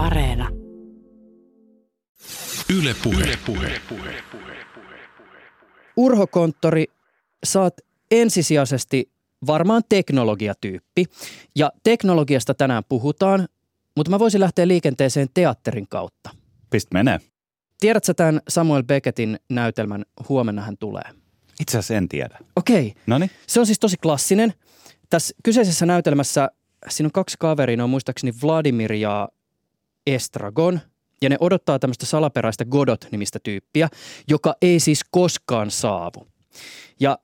Areena. Yle Puhe. Yle Puhe. Urhokonttori, sä oot ensisijaisesti varmaan teknologiatyyppi. Ja teknologiasta tänään puhutaan, mutta mä voisin lähteä liikenteeseen teatterin kautta. Pist menee. Tiedätkö tämän Samuel Beckettin näytelmän Huomenna hän tulee? Itse asiassa en tiedä. Okei. No niin. Se on siis tosi klassinen. Tässä kyseisessä näytelmässä siinä on kaksi kaveria, ne on muistaakseni Vladimir ja Estragon. Ja ne odottaa tämmöistä salaperäistä Godot-nimistä tyyppiä, joka ei siis koskaan saavu. Ja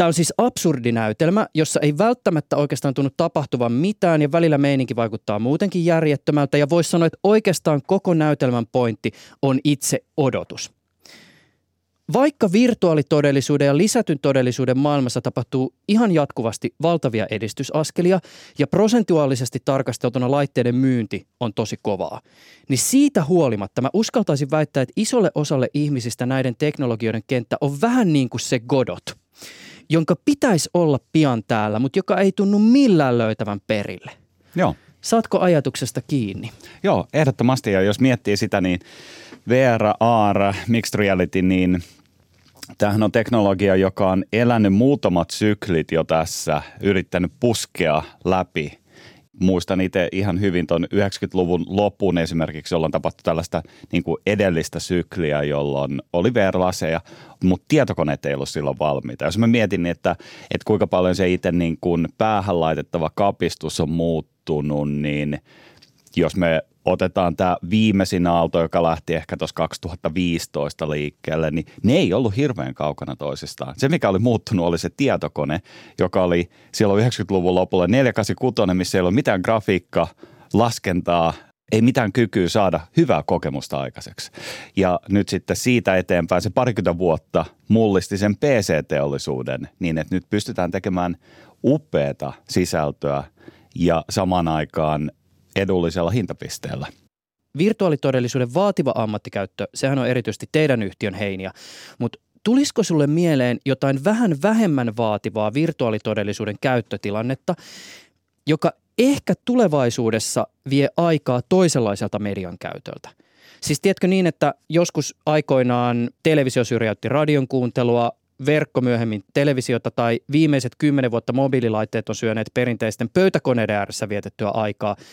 Tämä on siis absurdi näytelmä, jossa ei välttämättä oikeastaan tunnu tapahtuvan mitään ja välillä meininki vaikuttaa muutenkin järjettömältä ja voisi sanoa, että oikeastaan koko näytelmän pointti on itse odotus. Vaikka virtuaalitodellisuuden ja lisätyn todellisuuden maailmassa tapahtuu ihan jatkuvasti valtavia edistysaskelia ja prosentuaalisesti tarkasteltuna laitteiden myynti on tosi kovaa, niin siitä huolimatta mä uskaltaisin väittää, että isolle osalle ihmisistä näiden teknologioiden kenttä on vähän niin kuin se Godot – jonka pitäisi olla pian täällä, mutta joka ei tunnu millään löytävän perille. Joo. Saatko ajatuksesta kiinni? Joo, ehdottomasti. Ja jos miettii sitä, niin VR, AR, Mixed Reality, niin tämähän on teknologia, joka on elänyt muutamat syklit jo tässä, yrittänyt puskea läpi muistan itse ihan hyvin tuon 90-luvun lopun esimerkiksi, jolloin tapahtui tällaista niin kuin edellistä sykliä, jolloin oli VR-laseja, mutta tietokoneet ei ollut silloin valmiita. Jos mä mietin, että, että kuinka paljon se itse niin kuin päähän laitettava kapistus on muuttunut, niin jos me otetaan tämä viimeisin aalto, joka lähti ehkä tuossa 2015 liikkeelle, niin ne ei ollut hirveän kaukana toisistaan. Se, mikä oli muuttunut, oli se tietokone, joka oli silloin 90-luvun lopulla 486, missä ei ollut mitään grafiikkaa, laskentaa, ei mitään kykyä saada hyvää kokemusta aikaiseksi. Ja nyt sitten siitä eteenpäin se parikymmentä vuotta mullisti sen PC-teollisuuden niin, että nyt pystytään tekemään upeata sisältöä ja samaan aikaan edullisella hintapisteellä. Virtuaalitodellisuuden vaativa ammattikäyttö, sehän on erityisesti teidän yhtiön heiniä, mutta tulisiko sulle mieleen jotain vähän vähemmän vaativaa virtuaalitodellisuuden käyttötilannetta, joka ehkä tulevaisuudessa vie aikaa toisenlaiselta median käytöltä? Siis tiedätkö niin, että joskus aikoinaan televisio syrjäytti radion kuuntelua, verkko myöhemmin televisiota tai viimeiset kymmenen vuotta mobiililaitteet on syöneet perinteisten pöytäkoneiden ääressä vietettyä aikaa –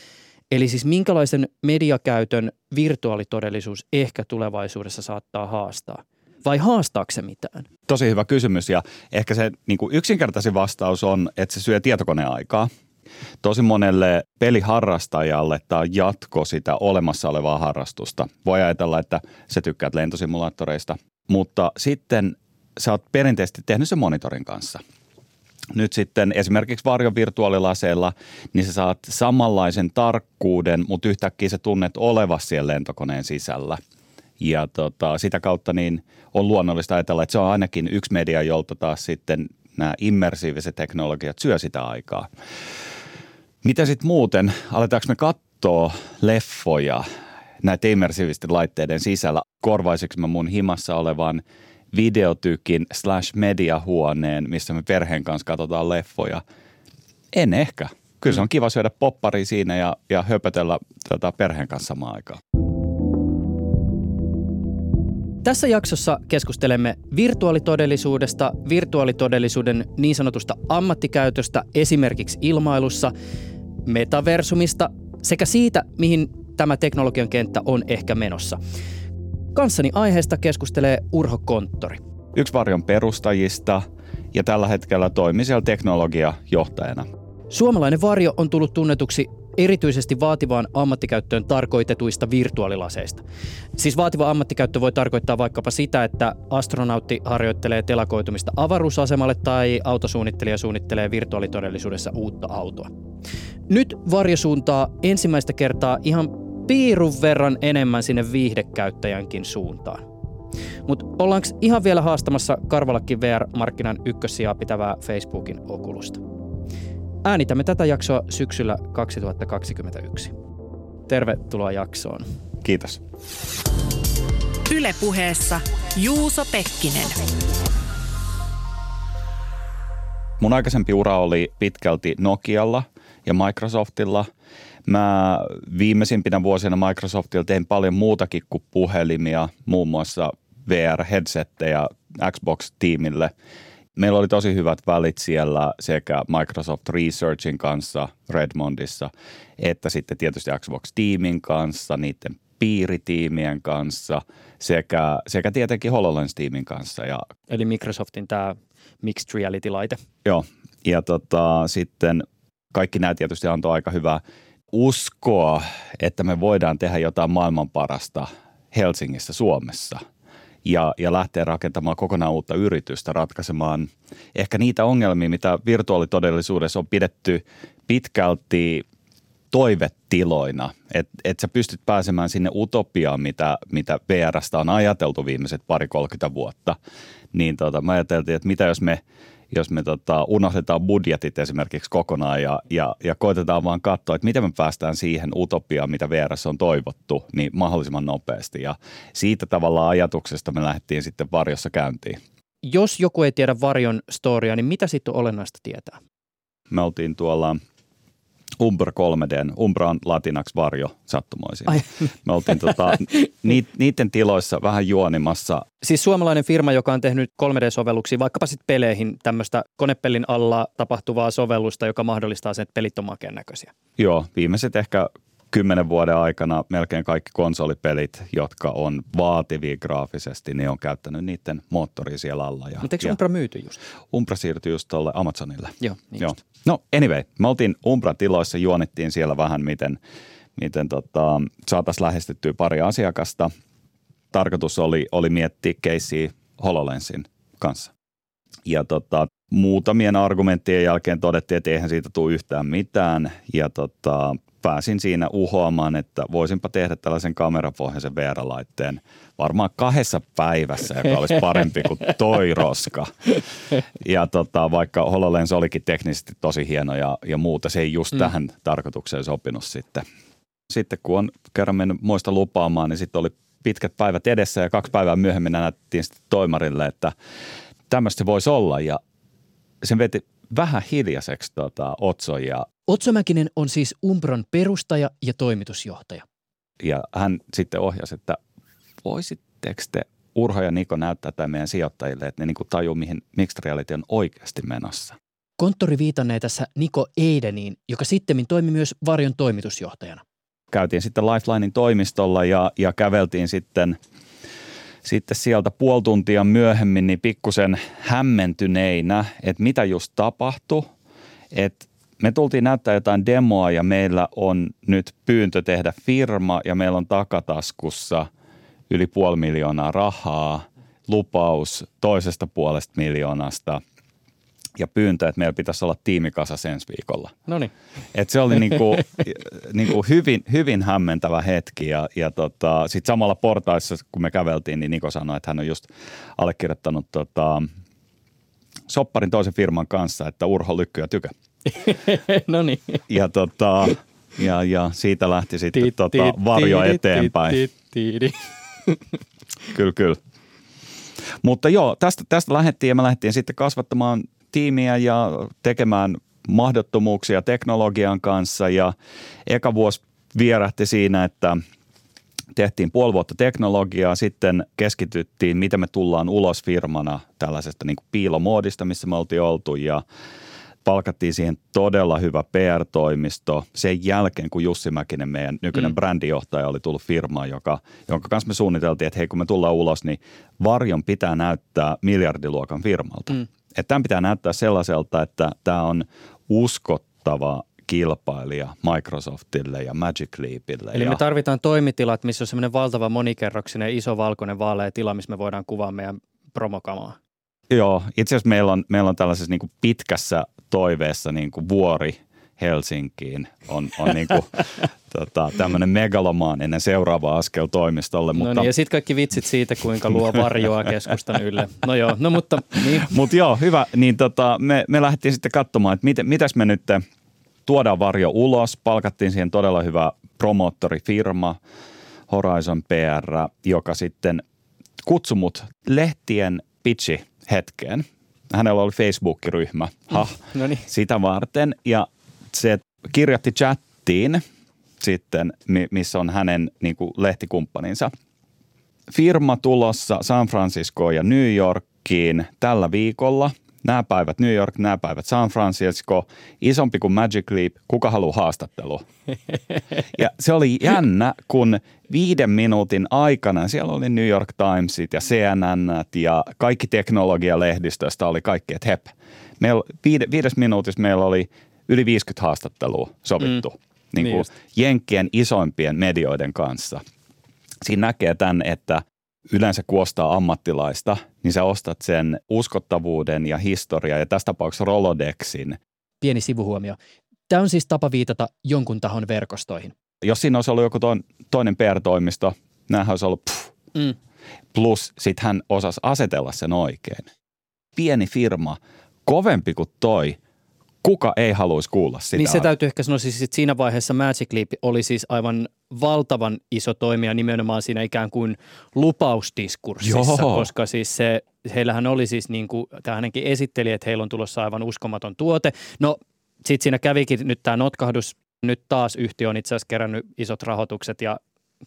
Eli siis minkälaisen mediakäytön virtuaalitodellisuus ehkä tulevaisuudessa saattaa haastaa? Vai haastaako se mitään? Tosi hyvä kysymys ja ehkä se niin kuin yksinkertaisin vastaus on, että se syö tietokoneaikaa. Tosi monelle peliharrastajalle tämä on jatko sitä olemassa olevaa harrastusta. Voi ajatella, että sä tykkäät lentosimulaattoreista, mutta sitten sä oot perinteisesti tehnyt sen monitorin kanssa – nyt sitten esimerkiksi varjovirtuaalilaseilla, niin sä saat samanlaisen tarkkuuden, mutta yhtäkkiä sä tunnet olevas siellä lentokoneen sisällä. Ja tota, sitä kautta niin on luonnollista ajatella, että se on ainakin yksi media, jolta taas sitten nämä immersiiviset teknologiat syö sitä aikaa. Mitä sitten muuten? Aletaanko me katsoa leffoja näiden immersiivisten laitteiden sisällä? Korvaisiko mä mun himassa olevan videotykin slash mediahuoneen, missä me perheen kanssa katsotaan leffoja. En ehkä. Kyllä se on kiva syödä poppari siinä ja, ja höpötellä tota, perheen kanssa samaan aikaan. Tässä jaksossa keskustelemme virtuaalitodellisuudesta, virtuaalitodellisuuden niin sanotusta ammattikäytöstä esimerkiksi ilmailussa, metaversumista sekä siitä, mihin tämä teknologian kenttä on ehkä menossa. Kanssani aiheesta keskustelee Urho Konttori. Yksi varjon perustajista ja tällä hetkellä toimii siellä teknologiajohtajana. Suomalainen varjo on tullut tunnetuksi erityisesti vaativaan ammattikäyttöön tarkoitetuista virtuaalilaseista. Siis vaativa ammattikäyttö voi tarkoittaa vaikkapa sitä, että astronautti harjoittelee telakoitumista avaruusasemalle tai autosuunnittelija suunnittelee virtuaalitodellisuudessa uutta autoa. Nyt varjo suuntaa ensimmäistä kertaa ihan piirun verran enemmän sinne viihdekäyttäjänkin suuntaan. Mutta ollaanko ihan vielä haastamassa Karvalakkin VR-markkinan ykkössijaa pitävää Facebookin okulusta? Äänitämme tätä jaksoa syksyllä 2021. Tervetuloa jaksoon. Kiitos. Ylepuheessa Juuso Pekkinen. Mun aikaisempi ura oli pitkälti Nokialla ja Microsoftilla – Mä viimeisimpinä vuosina Microsoftilla tein paljon muutakin kuin puhelimia, muun muassa VR-headsettejä Xbox-tiimille. Meillä oli tosi hyvät välit siellä sekä Microsoft Researchin kanssa Redmondissa, että sitten tietysti Xbox-tiimin kanssa, niiden piiritiimien kanssa sekä, sekä tietenkin HoloLens-tiimin kanssa. Ja, Eli Microsoftin tämä Mixed Reality-laite. joo, ja tota, sitten kaikki nämä tietysti antoi aika hyvää uskoa, että me voidaan tehdä jotain maailman parasta Helsingissä, Suomessa – ja, ja lähteä rakentamaan kokonaan uutta yritystä, ratkaisemaan ehkä niitä ongelmia, mitä virtuaalitodellisuudessa on pidetty pitkälti toivetiloina, että et sä pystyt pääsemään sinne utopiaan, mitä, mitä VRstä on ajateltu viimeiset pari 30 vuotta, niin tota, mä ajateltiin, että mitä jos me, jos me tota, unohdetaan budjetit esimerkiksi kokonaan ja, ja, ja koitetaan vaan katsoa, että miten me päästään siihen utopiaan, mitä VRssä on toivottu, niin mahdollisimman nopeasti. Ja siitä tavalla ajatuksesta me lähdettiin sitten varjossa käyntiin. Jos joku ei tiedä Varjon storia, niin mitä sitten on olennaista tietää? Me oltiin tuolla Umbra 3D, Umbra on latinaksi varjo sattumoisin. Ai. Me oltiin tota, niiden tiloissa vähän juonimassa. Siis suomalainen firma, joka on tehnyt 3D-sovelluksia vaikkapa sitten peleihin tämmöistä konepellin alla tapahtuvaa sovellusta, joka mahdollistaa sen, että pelit on makeen näköisiä. Joo, viimeiset ehkä kymmenen vuoden aikana melkein kaikki konsolipelit, jotka on vaativia graafisesti, niin on käyttänyt niiden moottoria siellä alla. Ja, Mutta eikö Umbra myyty just? Umbra siirtyi just tuolle Amazonille. Joo, niin Joo. No anyway, me oltiin Umbran tiloissa, juonittiin siellä vähän, miten, miten tota, saataisiin lähestyttyä pari asiakasta. Tarkoitus oli, oli miettiä keissiä HoloLensin kanssa. Ja tota, muutamien argumenttien jälkeen todettiin, että eihän siitä tule yhtään mitään. Ja tota, pääsin siinä uhoamaan, että voisinpa tehdä tällaisen kamerapohjaisen VR-laitteen varmaan kahdessa päivässä, joka olisi parempi kuin toi roska. Ja tota, vaikka HoloLens olikin teknisesti tosi hieno ja, ja muuta, se ei just mm. tähän tarkoitukseen sopinut sitten. Sitten kun on kerran mennyt muista lupaamaan, niin sitten oli pitkät päivät edessä ja kaksi päivää myöhemmin näytettiin sitten toimarille, että tämmöistä voisi olla ja sen veti vähän hiljaiseksi tota, Otso ja Otso Mäkinen on siis Umbron perustaja ja toimitusjohtaja. Ja hän sitten ohjasi, että voisitteko te Urho ja Niko näyttää tämän meidän sijoittajille, että ne niin tajuu, mihin Mixed Reality on oikeasti menossa. Konttori viitannee tässä Niko Eideniin, joka sitten toimi myös Varjon toimitusjohtajana. Käytiin sitten Lifelinein toimistolla ja, ja käveltiin sitten, sitten sieltä puoli tuntia myöhemmin niin pikkusen hämmentyneinä, että mitä just tapahtui. Että me tultiin näyttää jotain demoa ja meillä on nyt pyyntö tehdä firma ja meillä on takataskussa yli puoli miljoonaa rahaa, lupaus toisesta puolesta miljoonasta ja pyyntö, että meillä pitäisi olla tiimikasa ensi viikolla. No niin. Et se oli niinku, niinku hyvin, hyvin hämmentävä hetki ja, ja tota, sitten samalla portaissa, kun me käveltiin, niin Niko sanoi, että hän on just allekirjoittanut tota, sopparin toisen firman kanssa, että Urho Lykky ja Tykö. no niin. Ja, tota, ja, ja siitä lähti sitten ti, tota, varjo ti, eteenpäin. Ti, ti, ti, kyllä, kyllä. Mutta joo, tästä, tästä lähdettiin ja me lähdettiin sitten kasvattamaan tiimiä ja tekemään mahdottomuuksia teknologian kanssa ja eka vuosi vierähti siinä, että tehtiin puoli vuotta teknologiaa, sitten keskityttiin, miten me tullaan ulos firmana tällaisesta niin kuin piilomoodista, missä me oltiin oltu ja palkattiin siihen todella hyvä PR-toimisto sen jälkeen, kun Jussi Mäkinen, meidän nykyinen mm. brändijohtaja, oli tullut firmaan, joka, jonka kanssa me suunniteltiin, että hei kun me tullaan ulos, niin Varjon pitää näyttää miljardiluokan firmalta. Mm. Että tämän pitää näyttää sellaiselta, että tämä on uskottava kilpailija Microsoftille ja Magic Leapille. Eli ja... me tarvitaan toimitilat, missä on semmoinen valtava monikerroksinen iso valkoinen vaalea tila, missä me voidaan kuvaa meidän promokamaa. Joo, itse asiassa meillä on, meillä on tällaisessa niin kuin pitkässä toiveessa niin kuin vuori Helsinkiin on, on niin kuin, tota, tämmöinen megalomaaninen seuraava askel toimistolle. No mutta... niin, ja sitten kaikki vitsit siitä, kuinka luo varjoa keskustan ylle. No joo, no mutta niin. Mutta joo, hyvä. Niin tota, me, me lähdettiin sitten katsomaan, että miten, mitäs me nyt tuodaan varjo ulos. Palkattiin siihen todella hyvä promoottorifirma, Horizon PR, joka sitten kutsumut lehtien pitchi hetkeen – hänellä oli Facebook-ryhmä ha, no niin. sitä varten ja se kirjoitti chattiin sitten, missä on hänen niin kuin lehtikumppaninsa. Firma tulossa San Franciscoon ja New Yorkiin tällä viikolla. Nämä päivät New York, nämä päivät San Francisco, isompi kuin Magic Leap, kuka haluaa haastattelu? Ja se oli jännä, kun viiden minuutin aikana siellä oli New York Timesit ja CNN ja kaikki teknologialehdistöstä oli kaikki, että hep. Meillä, viides minuutissa meillä oli yli 50 haastattelua sovittu. Mm niin kuin niin Jenkkien isoimpien medioiden kanssa. Siinä näkee tämän, että yleensä kun ostaa ammattilaista, niin sä ostat sen uskottavuuden ja historia ja tässä tapauksessa Rolodexin. Pieni sivuhuomio. Tämä on siis tapa viitata jonkun tahon verkostoihin. Jos siinä olisi ollut joku toinen PR-toimisto, näähän olisi ollut pff. Mm. Plus sitten hän osasi asetella sen oikein. Pieni firma, kovempi kuin toi – kuka ei haluaisi kuulla sitä. Niin se täytyy ehkä sanoa siis, että siinä vaiheessa Magic Leap oli siis aivan valtavan iso toimija nimenomaan siinä ikään kuin lupausdiskurssissa, Joo. koska siis se, heillähän oli siis niin kuin, tämä hänenkin esitteli, että heillä on tulossa aivan uskomaton tuote. No sitten siinä kävikin nyt tämä notkahdus, nyt taas yhtiö on itse asiassa kerännyt isot rahoitukset ja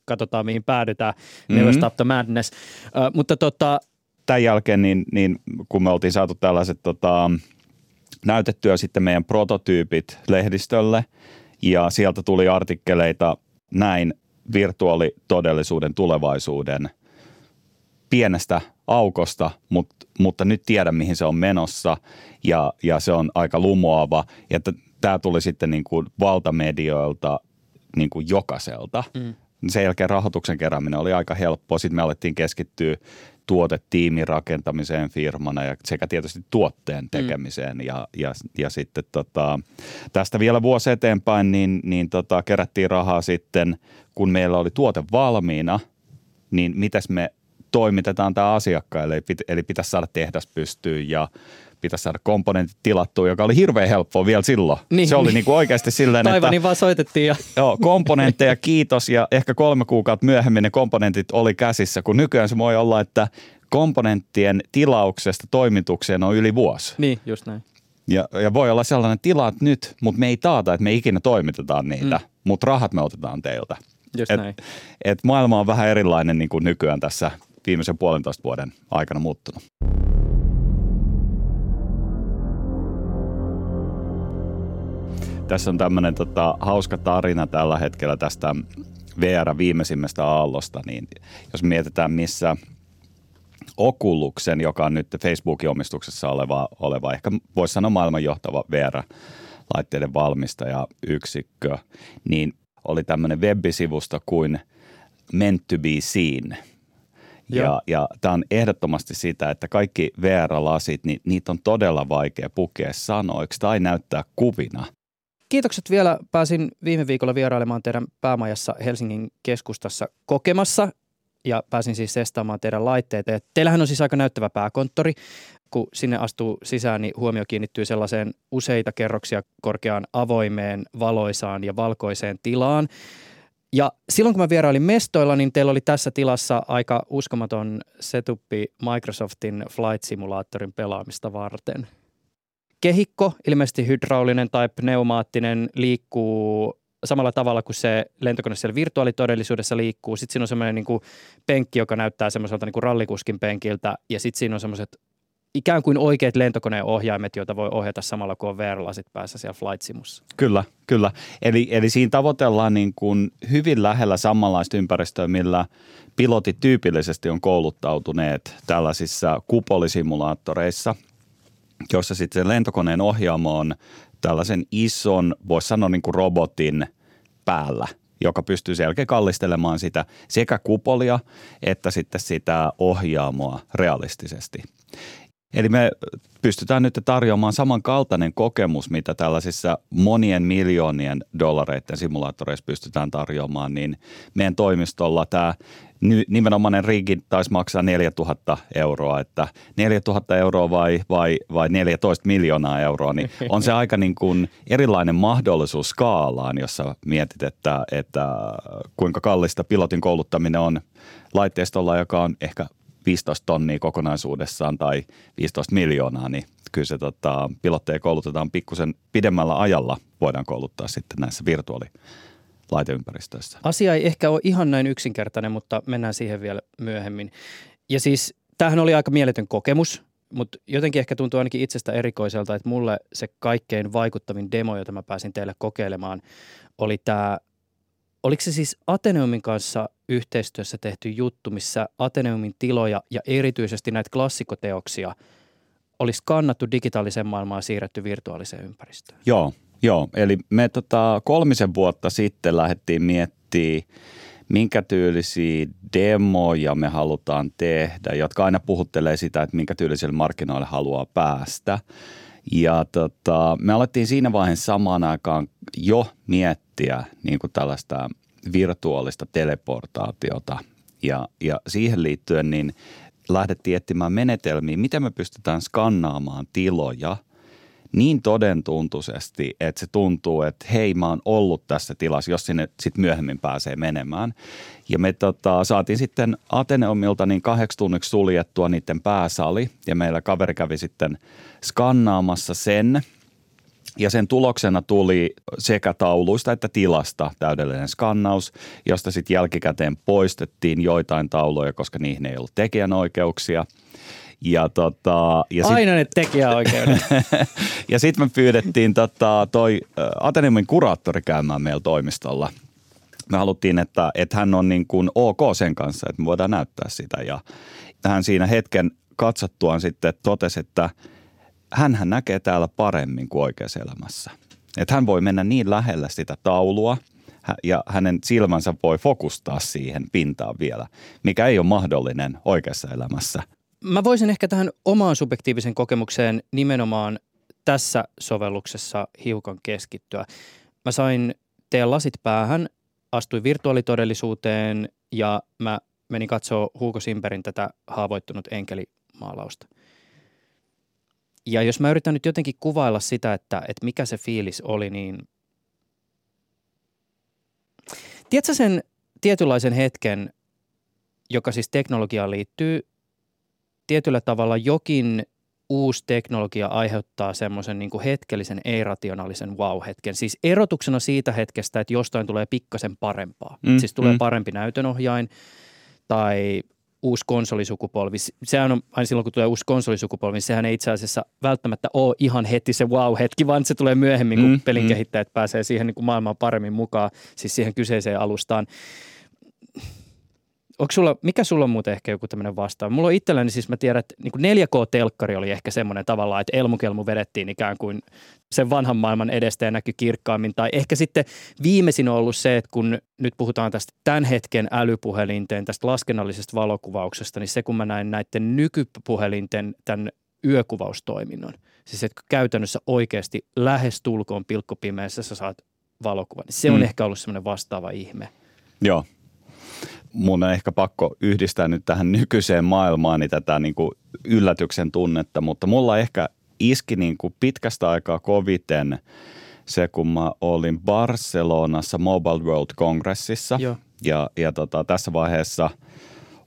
katsotaan mihin päädytään. Mm-hmm. Never stop the madness. Uh, mutta tota, Tämän jälkeen, niin, niin kun me oltiin saatu tällaiset tota, näytettyä sitten meidän prototyypit lehdistölle ja sieltä tuli artikkeleita näin virtuaalitodellisuuden tulevaisuuden pienestä aukosta, mutta, mutta nyt tiedän mihin se on menossa ja, ja se on aika lumoava. Ja tämä tuli sitten niin kuin valtamedioilta niin kuin jokaiselta. Mm. Sen jälkeen rahoituksen kerääminen oli aika helppoa. Sitten me alettiin keskittyä tuotetiimin rakentamiseen firmana ja sekä tietysti tuotteen mm. tekemiseen. Mm. Ja, ja, ja sitten tota, tästä vielä vuosi eteenpäin niin, niin tota, kerättiin rahaa sitten, kun meillä oli tuote valmiina, niin mitäs me toimitetaan tämä asiakkaille, eli, eli pitäisi saada tehdas pystyyn ja pitäisi saada komponentit tilattua, joka oli hirveän helppoa vielä silloin. Niin, se oli niin. Niinku oikeasti silleen, Taivani että... vaan soitettiin. Ja... Joo, komponentteja kiitos ja ehkä kolme kuukautta myöhemmin ne komponentit oli käsissä, kun nykyään se voi olla, että komponenttien tilauksesta toimitukseen on yli vuosi. Niin, just näin. Ja, ja voi olla sellainen tilaat nyt, mutta me ei taata, että me ikinä toimitetaan niitä, mm. mutta rahat me otetaan teiltä. Just et, näin. Et maailma on vähän erilainen niin kuin nykyään tässä viimeisen puolentoista vuoden aikana muuttunut. Tässä on tämmöinen tota, hauska tarina tällä hetkellä tästä VR viimeisimmästä aallosta, niin jos mietitään missä Oculuksen, joka on nyt Facebookin omistuksessa oleva, oleva ehkä voisi sanoa maailman johtava VR-laitteiden valmistaja yksikkö, niin oli tämmöinen web-sivusto kuin Meant to be seen – ja, ja tämä on ehdottomasti sitä, että kaikki VR-lasit, niin niitä on todella vaikea pukea sanoiksi tai näyttää kuvina. Kiitokset vielä. Pääsin viime viikolla vierailemaan teidän päämajassa Helsingin keskustassa kokemassa ja pääsin siis testaamaan teidän laitteita. Ja teillähän on siis aika näyttävä pääkonttori. Kun sinne astuu sisään, niin huomio kiinnittyy sellaiseen useita kerroksia korkeaan avoimeen, valoisaan ja valkoiseen tilaan. Ja silloin kun mä vierailin mestoilla, niin teillä oli tässä tilassa aika uskomaton setupi Microsoftin Flight Simulaattorin pelaamista varten. Kehikko, ilmeisesti hydraulinen tai pneumaattinen, liikkuu samalla tavalla kuin se lentokone siellä virtuaalitodellisuudessa liikkuu. Sitten siinä on semmoinen niin penkki, joka näyttää semmoiselta niin kuin rallikuskin penkiltä ja sitten siinä on semmoiset ikään kuin oikeat lentokoneen ohjaimet, joita voi ohjata samalla kuin on VR-lasit päässä siellä Flight Simussa. Kyllä, kyllä. Eli, eli siinä tavoitellaan niin kuin hyvin lähellä samanlaista ympäristöä, millä pilotit tyypillisesti on kouluttautuneet tällaisissa kupolisimulaattoreissa, jossa sitten lentokoneen ohjaamo on tällaisen ison, voisi sanoa niin kuin robotin päällä – joka pystyy selkeä kallistelemaan sitä sekä kupolia että sitten sitä ohjaamoa realistisesti. Eli me pystytään nyt tarjoamaan samankaltainen kokemus, mitä tällaisissa monien miljoonien dollareiden simulaattoreissa pystytään tarjoamaan, niin meidän toimistolla tämä nimenomainen rigi taisi maksaa 4000 euroa, että 4000 euroa vai, vai, vai 14 miljoonaa euroa, niin on se aika niin kuin erilainen mahdollisuus skaalaan, jossa mietit, että, että kuinka kallista pilotin kouluttaminen on laitteistolla, joka on ehkä 15 tonnia kokonaisuudessaan tai 15 miljoonaa, niin kyllä se tota, pilotteja koulutetaan pikkusen pidemmällä ajalla, voidaan kouluttaa sitten näissä virtuaali laiteympäristöissä. Asia ei ehkä ole ihan näin yksinkertainen, mutta mennään siihen vielä myöhemmin. Ja siis tämähän oli aika mieletön kokemus, mutta jotenkin ehkä tuntuu ainakin itsestä erikoiselta, että mulle se kaikkein vaikuttavin demo, jota mä pääsin teille kokeilemaan, oli tämä, oliko se siis Ateneumin kanssa yhteistyössä tehty juttu, missä Ateneumin tiloja ja erityisesti näitä klassikoteoksia olisi kannattu digitaaliseen maailmaan siirretty virtuaaliseen ympäristöön? Joo, joo. Eli me tota, kolmisen vuotta sitten lähdettiin miettimään minkä tyylisiä demoja me halutaan tehdä, jotka aina puhuttelee sitä, että minkä tyylisille markkinoille haluaa päästä. Ja tota, me alettiin siinä vaiheessa samaan aikaan jo miettiä niin kuin tällaista virtuaalista teleportaatiota. Ja, ja siihen liittyen niin lähdettiin etsimään menetelmiä, miten me pystytään skannaamaan tiloja – niin todentuntuisesti, että se tuntuu, että hei mä oon ollut tässä tilassa, jos sinne sitten myöhemmin pääsee menemään. Ja me tota, saatiin sitten Ateneumilta niin kahdeksi tunniksi suljettua niiden pääsali ja meillä kaveri kävi sitten skannaamassa sen – ja sen tuloksena tuli sekä tauluista että tilasta täydellinen skannaus, josta sitten jälkikäteen poistettiin joitain tauluja, koska niihin ei ollut tekijänoikeuksia. Ja tota, ja sit, Aina ne tekijäoikeudet. ja sitten me pyydettiin tota, toi Ateneumin kuraattori käymään meillä toimistolla. Me haluttiin, että, että hän on niin kuin ok sen kanssa, että me voidaan näyttää sitä. Ja hän siinä hetken katsottuaan sitten totesi, että hän näkee täällä paremmin kuin oikeassa elämässä. Että hän voi mennä niin lähellä sitä taulua ja hänen silmänsä voi fokustaa siihen pintaan vielä, mikä ei ole mahdollinen oikeassa elämässä – Mä voisin ehkä tähän omaan subjektiivisen kokemukseen nimenomaan tässä sovelluksessa hiukan keskittyä. Mä sain teidän lasit päähän, astuin virtuaalitodellisuuteen ja mä menin katsoa Hugo Simperin tätä haavoittunut enkelimaalausta. Ja jos mä yritän nyt jotenkin kuvailla sitä, että, että mikä se fiilis oli, niin tiedätkö sen tietynlaisen hetken, joka siis teknologiaan liittyy, tietyllä tavalla jokin uusi teknologia aiheuttaa semmoisen niin kuin hetkellisen ei-rationaalisen wow-hetken. Siis erotuksena siitä hetkestä, että jostain tulee pikkasen parempaa. Mm, siis tulee mm. parempi näytönohjain tai uusi konsolisukupolvi. Sehän on aina silloin, kun tulee uusi konsolisukupolvi, niin sehän ei itse asiassa välttämättä ole ihan heti se wow-hetki, vaan se tulee myöhemmin, kun mm, pelin mm. kehittäjät pääsee siihen niin kuin maailmaan paremmin mukaan, siis siihen kyseiseen alustaan. Onko sulla, mikä sulla on muuten ehkä joku tämmöinen vastaava? Mulla on itselläni siis, mä tiedän, että niin 4K-telkkari oli ehkä semmoinen tavalla, että elmukelmu vedettiin ikään kuin sen vanhan maailman edestä ja näkyi kirkkaammin. Tai ehkä sitten viimeisin on ollut se, että kun nyt puhutaan tästä tämän hetken älypuhelinten, tästä laskennallisesta valokuvauksesta, niin se kun mä näin näiden nykypuhelinten tämän yökuvaustoiminnon, siis että käytännössä oikeasti lähes tulkoon pilkkopimeässä sä saat valokuvan, niin se on mm. ehkä ollut semmoinen vastaava ihme. Joo, mun on ehkä pakko yhdistää nyt tähän nykyiseen maailmaan niin tätä niin kuin yllätyksen tunnetta, mutta mulla ehkä iski niin kuin pitkästä aikaa koviten se, kun mä olin Barcelonassa Mobile World Congressissa. Joo. Ja, ja tota, tässä vaiheessa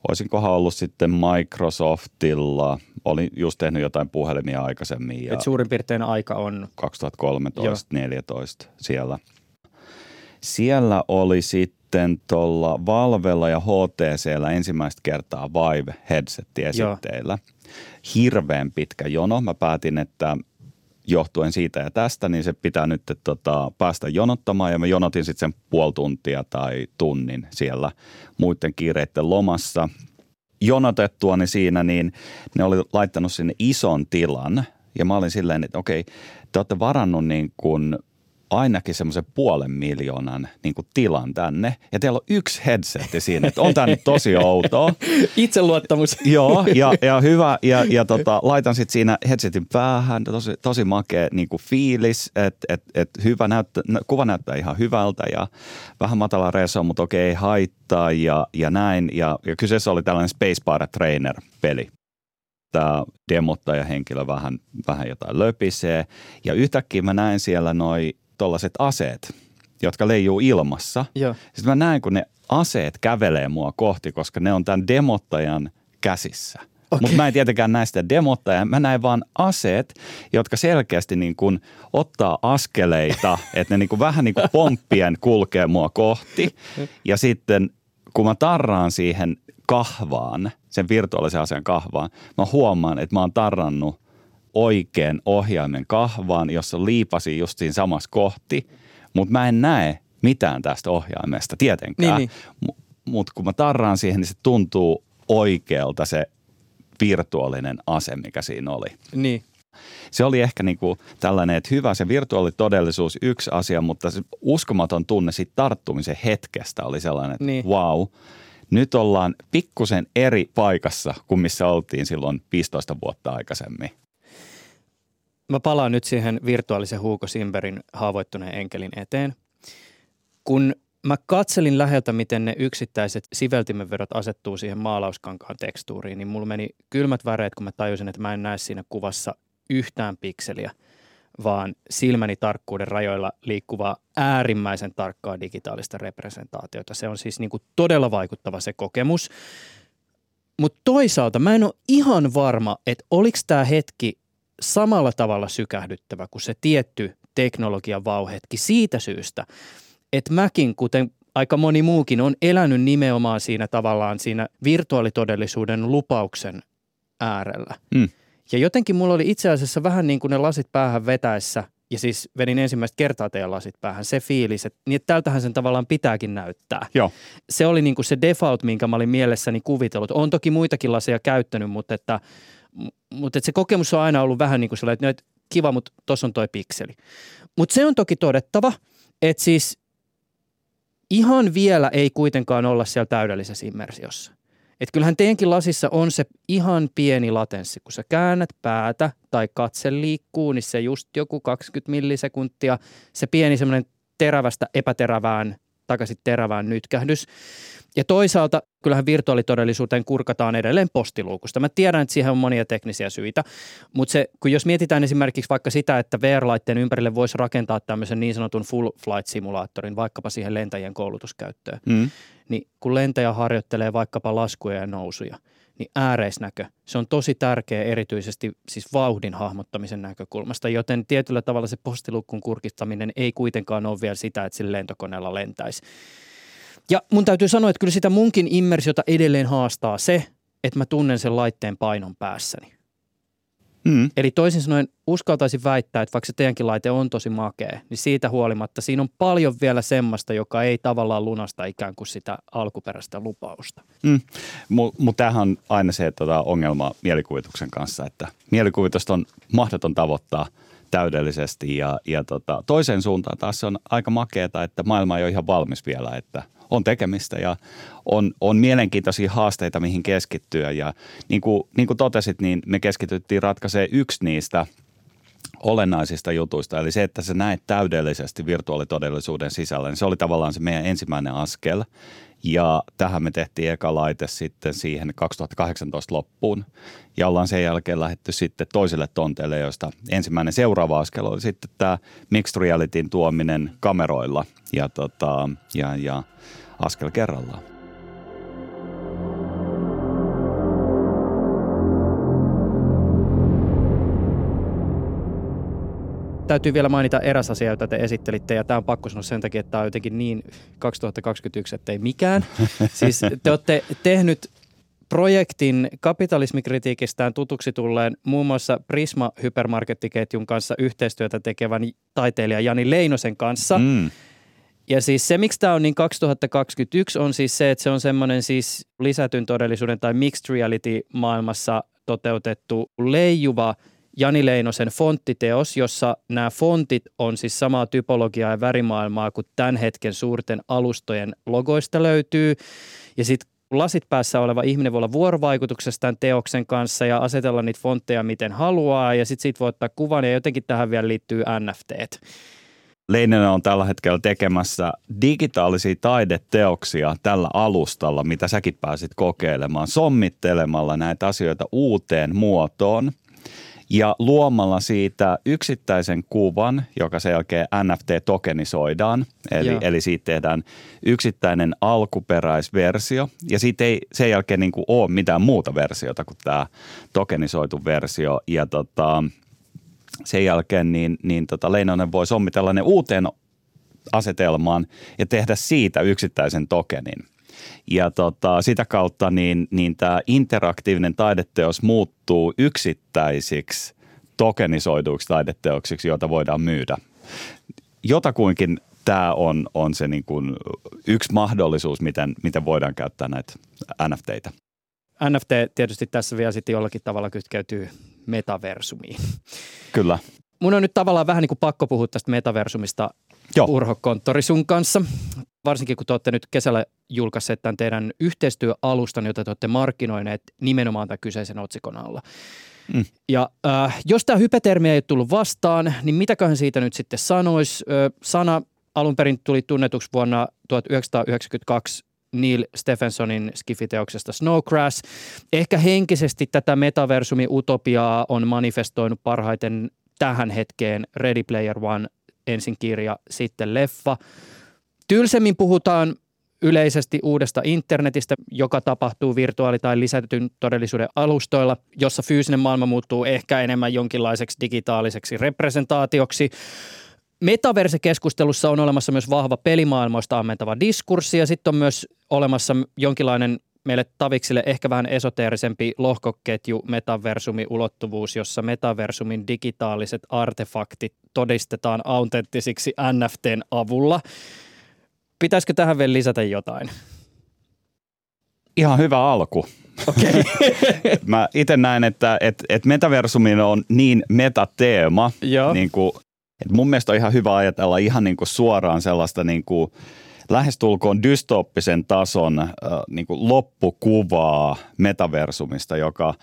olisinkohan ollut sitten Microsoftilla, olin just tehnyt jotain puhelimia aikaisemmin. Ja Et suurin piirtein aika on? 2013-2014 siellä. Siellä oli sitten sitten tuolla Valvella ja HTCllä ensimmäistä kertaa Vive headsetti esitteillä. Hirveän pitkä jono. Mä päätin, että johtuen siitä ja tästä, niin se pitää nyt tota, päästä jonottamaan ja mä jonotin sitten sen puoli tuntia tai tunnin siellä muiden kiireiden lomassa. Jonotettuani siinä, niin ne oli laittanut sinne ison tilan ja mä olin silleen, että okei, te olette varannut niin kuin – ainakin semmoisen puolen miljoonan niin kuin tilan tänne. Ja teillä on yksi headsetti siinä, että on tämä nyt tosi outoa. Itseluottamus. Joo, ja, ja hyvä. Ja, ja tota, laitan sitten siinä headsetin päähän, tosi, tosi makea niin kuin fiilis, että et, et hyvä näyttä, kuva näyttää ihan hyvältä ja vähän matala reso, mutta okei, ei haittaa ja, ja näin. Ja, ja kyseessä oli tällainen Space Bar Trainer-peli tämä demottaja henkilö vähän, vähän jotain löpisee. Ja yhtäkkiä mä näen siellä noin tollaset aseet, jotka leijuu ilmassa. Joo. Sitten mä näen, kun ne aseet kävelee mua kohti, koska ne on tämän demottajan käsissä. Okay. Mutta mä en tietenkään näe sitä demottaa ja mä näen vaan aseet, jotka selkeästi niin kuin ottaa askeleita, että ne niin kuin vähän niin kuin pomppien kulkee mua kohti. Ja sitten kun mä tarraan siihen kahvaan, sen virtuaalisen aseen kahvaan, mä huomaan, että mä oon tarrannut oikean ohjaimen kahvaan, jossa liipasi just siinä samassa kohti, mutta mä en näe mitään tästä ohjaimesta tietenkään. Niin, niin. Mutta kun mä tarraan siihen, niin se tuntuu oikealta se virtuaalinen ase, mikä siinä oli. Niin. Se oli ehkä niin kuin tällainen, että hyvä se virtuaalitodellisuus yksi asia, mutta se uskomaton tunne siitä tarttumisen hetkestä oli sellainen, että niin. wow, nyt ollaan pikkusen eri paikassa kuin missä oltiin silloin 15 vuotta aikaisemmin. Mä palaan nyt siihen virtuaalisen Hugo Simberin haavoittuneen enkelin eteen. Kun mä katselin läheltä, miten ne yksittäiset siveltimenvedot asettuu siihen maalauskankaan tekstuuriin, niin mulla meni kylmät väreet, kun mä tajusin, että mä en näe siinä kuvassa yhtään pikseliä, vaan silmäni tarkkuuden rajoilla liikkuvaa äärimmäisen tarkkaa digitaalista representaatiota. Se on siis niin kuin todella vaikuttava se kokemus. Mutta toisaalta mä en ole ihan varma, että oliko tämä hetki samalla tavalla sykähdyttävä kuin se tietty teknologian vauhetki siitä syystä, että mäkin, kuten aika moni muukin, on elänyt nimenomaan siinä tavallaan siinä virtuaalitodellisuuden lupauksen äärellä. Mm. Ja jotenkin mulla oli itse asiassa vähän niin kuin ne lasit päähän vetäessä, ja siis vedin ensimmäistä kertaa teidän lasit päähän, se fiilis, että, niin että tältähän sen tavallaan pitääkin näyttää. Joo. Se oli niin kuin se default, minkä mä olin mielessäni kuvitellut. On toki muitakin laseja käyttänyt, mutta että, mutta se kokemus on aina ollut vähän niin kuin sellainen, että kiva, mutta tuossa on toi pikseli. Mutta se on toki todettava, että siis ihan vielä ei kuitenkaan olla siellä täydellisessä immersiossa. Et kyllähän teidänkin lasissa on se ihan pieni latenssi, kun sä käännät päätä tai katse liikkuu, niin se just joku 20 millisekuntia, se pieni semmoinen terävästä epäterävään takaisin terävään nytkähdys. Ja toisaalta kyllähän virtuaalitodellisuuteen kurkataan edelleen postiluukusta. Mä tiedän, että siihen on monia teknisiä syitä, mutta se, kun jos mietitään esimerkiksi vaikka sitä, että VR-laitteen ympärille voisi rakentaa tämmöisen niin sanotun full flight simulaattorin vaikkapa siihen lentäjien koulutuskäyttöön, mm. niin kun lentäjä harjoittelee vaikkapa laskuja ja nousuja, niin ääreisnäkö, se on tosi tärkeä erityisesti siis vauhdin hahmottamisen näkökulmasta, joten tietyllä tavalla se postilukkun kurkistaminen ei kuitenkaan ole vielä sitä, että sillä lentokoneella lentäisi. Ja mun täytyy sanoa, että kyllä sitä munkin immersiota edelleen haastaa se, että mä tunnen sen laitteen painon päässäni. Mm. Eli toisin sanoen uskaltaisin väittää, että vaikka se teidänkin laite on tosi makea, niin siitä huolimatta siinä on paljon vielä semmoista, joka ei tavallaan lunasta ikään kuin sitä alkuperäistä lupausta. Mm. Mutta tämähän on aina se tota, ongelma mielikuvituksen kanssa, että mielikuvitusta on mahdoton tavoittaa täydellisesti ja, ja tota, toiseen suuntaan taas se on aika makeeta, että maailma ei ole ihan valmis vielä, että on tekemistä ja on, on mielenkiintoisia haasteita, mihin keskittyä. Ja niin kuin, niin kuin totesit, niin me keskityttiin ratkaisemaan yksi niistä olennaisista jutuista, eli se, että sä näet täydellisesti virtuaalitodellisuuden sisällä, niin se oli tavallaan se meidän ensimmäinen askel. Ja tähän me tehtiin eka laite sitten siihen 2018 loppuun. Ja ollaan sen jälkeen lähdetty sitten toiselle tonteelle, josta ensimmäinen seuraava askel oli sitten tämä mixed realityn tuominen kameroilla. Ja, tota, ja, ja askel kerrallaan. Täytyy vielä mainita eräs asia, jota te esittelitte, ja tämä on pakko sanoa sen takia, että tämä on jotenkin niin 2021, että ei mikään. siis te olette tehnyt projektin kapitalismikritiikistään tutuksi tulleen muun muassa Prisma hypermarkettiketjun kanssa yhteistyötä tekevän taiteilija Jani Leinosen kanssa. Mm. Ja siis se, miksi tämä on niin 2021, on siis se, että se on semmoinen siis lisätyn todellisuuden tai mixed reality maailmassa toteutettu leijuva Jani Leinosen fonttiteos, jossa nämä fontit on siis samaa typologiaa ja värimaailmaa kuin tämän hetken suurten alustojen logoista löytyy. Ja sitten lasit päässä oleva ihminen voi olla vuorovaikutuksessa tämän teoksen kanssa ja asetella niitä fontteja miten haluaa ja sitten siitä voi ottaa kuvan ja jotenkin tähän vielä liittyy NFT. Leininen on tällä hetkellä tekemässä digitaalisia taideteoksia tällä alustalla, mitä säkin pääsit kokeilemaan, sommittelemalla näitä asioita uuteen muotoon. ja luomalla siitä yksittäisen kuvan, joka sen jälkeen NFT-tokenisoidaan, eli, eli siitä tehdään yksittäinen alkuperäisversio, ja siitä ei sen jälkeen niin kuin ole mitään muuta versiota kuin tämä tokenisoitu versio, ja tota, sen jälkeen niin, niin tota Leinonen voi sommitella ne uuteen asetelmaan ja tehdä siitä yksittäisen tokenin. Ja tota, sitä kautta niin, niin tämä interaktiivinen taideteos muuttuu yksittäisiksi tokenisoiduiksi taideteoksiksi, joita voidaan myydä. Jotakuinkin tämä on, on se niin kuin yksi mahdollisuus, miten, miten voidaan käyttää näitä NFTitä. NFT tietysti tässä vielä sitten jollakin tavalla kytkeytyy metaversumiin. Kyllä. Mun on nyt tavallaan vähän niin kuin pakko puhua tästä metaversumista Joo. Urho Konttori sun kanssa. Varsinkin kun te olette nyt kesällä julkaisseet tämän teidän yhteistyöalustan, jota te olette markkinoineet nimenomaan tämän kyseisen otsikon alla. Mm. Ja äh, jos tämä hypetermi ei tullut vastaan, niin mitäköhän siitä nyt sitten sanoisi? Sana alun perin tuli tunnetuksi vuonna 1992 Neil Stephensonin skifiteoksesta Snowcrash. Ehkä henkisesti tätä metaversumi-utopiaa on manifestoinut parhaiten tähän hetkeen Ready Player One ensin kirja, sitten leffa. Tylsemmin puhutaan yleisesti uudesta internetistä, joka tapahtuu virtuaali- tai lisätyn todellisuuden alustoilla, jossa fyysinen maailma muuttuu ehkä enemmän jonkinlaiseksi digitaaliseksi representaatioksi. Metaverse-keskustelussa on olemassa myös vahva pelimaailmoista ammentava diskurssi ja sitten on myös olemassa jonkinlainen meille taviksille ehkä vähän esoteerisempi lohkoketju metaversumi ulottuvuus, jossa metaversumin digitaaliset artefaktit todistetaan autenttisiksi NFTn avulla. Pitäisikö tähän vielä lisätä jotain? Ihan hyvä alku. Okay. Mä itse näen, että et, et metaversumin on niin metateema, Joo. niin kuin, että mun mielestä on ihan hyvä ajatella ihan niin kuin suoraan sellaista niin kuin lähestulkoon dystooppisen tason niin kuin loppukuvaa metaversumista, joka,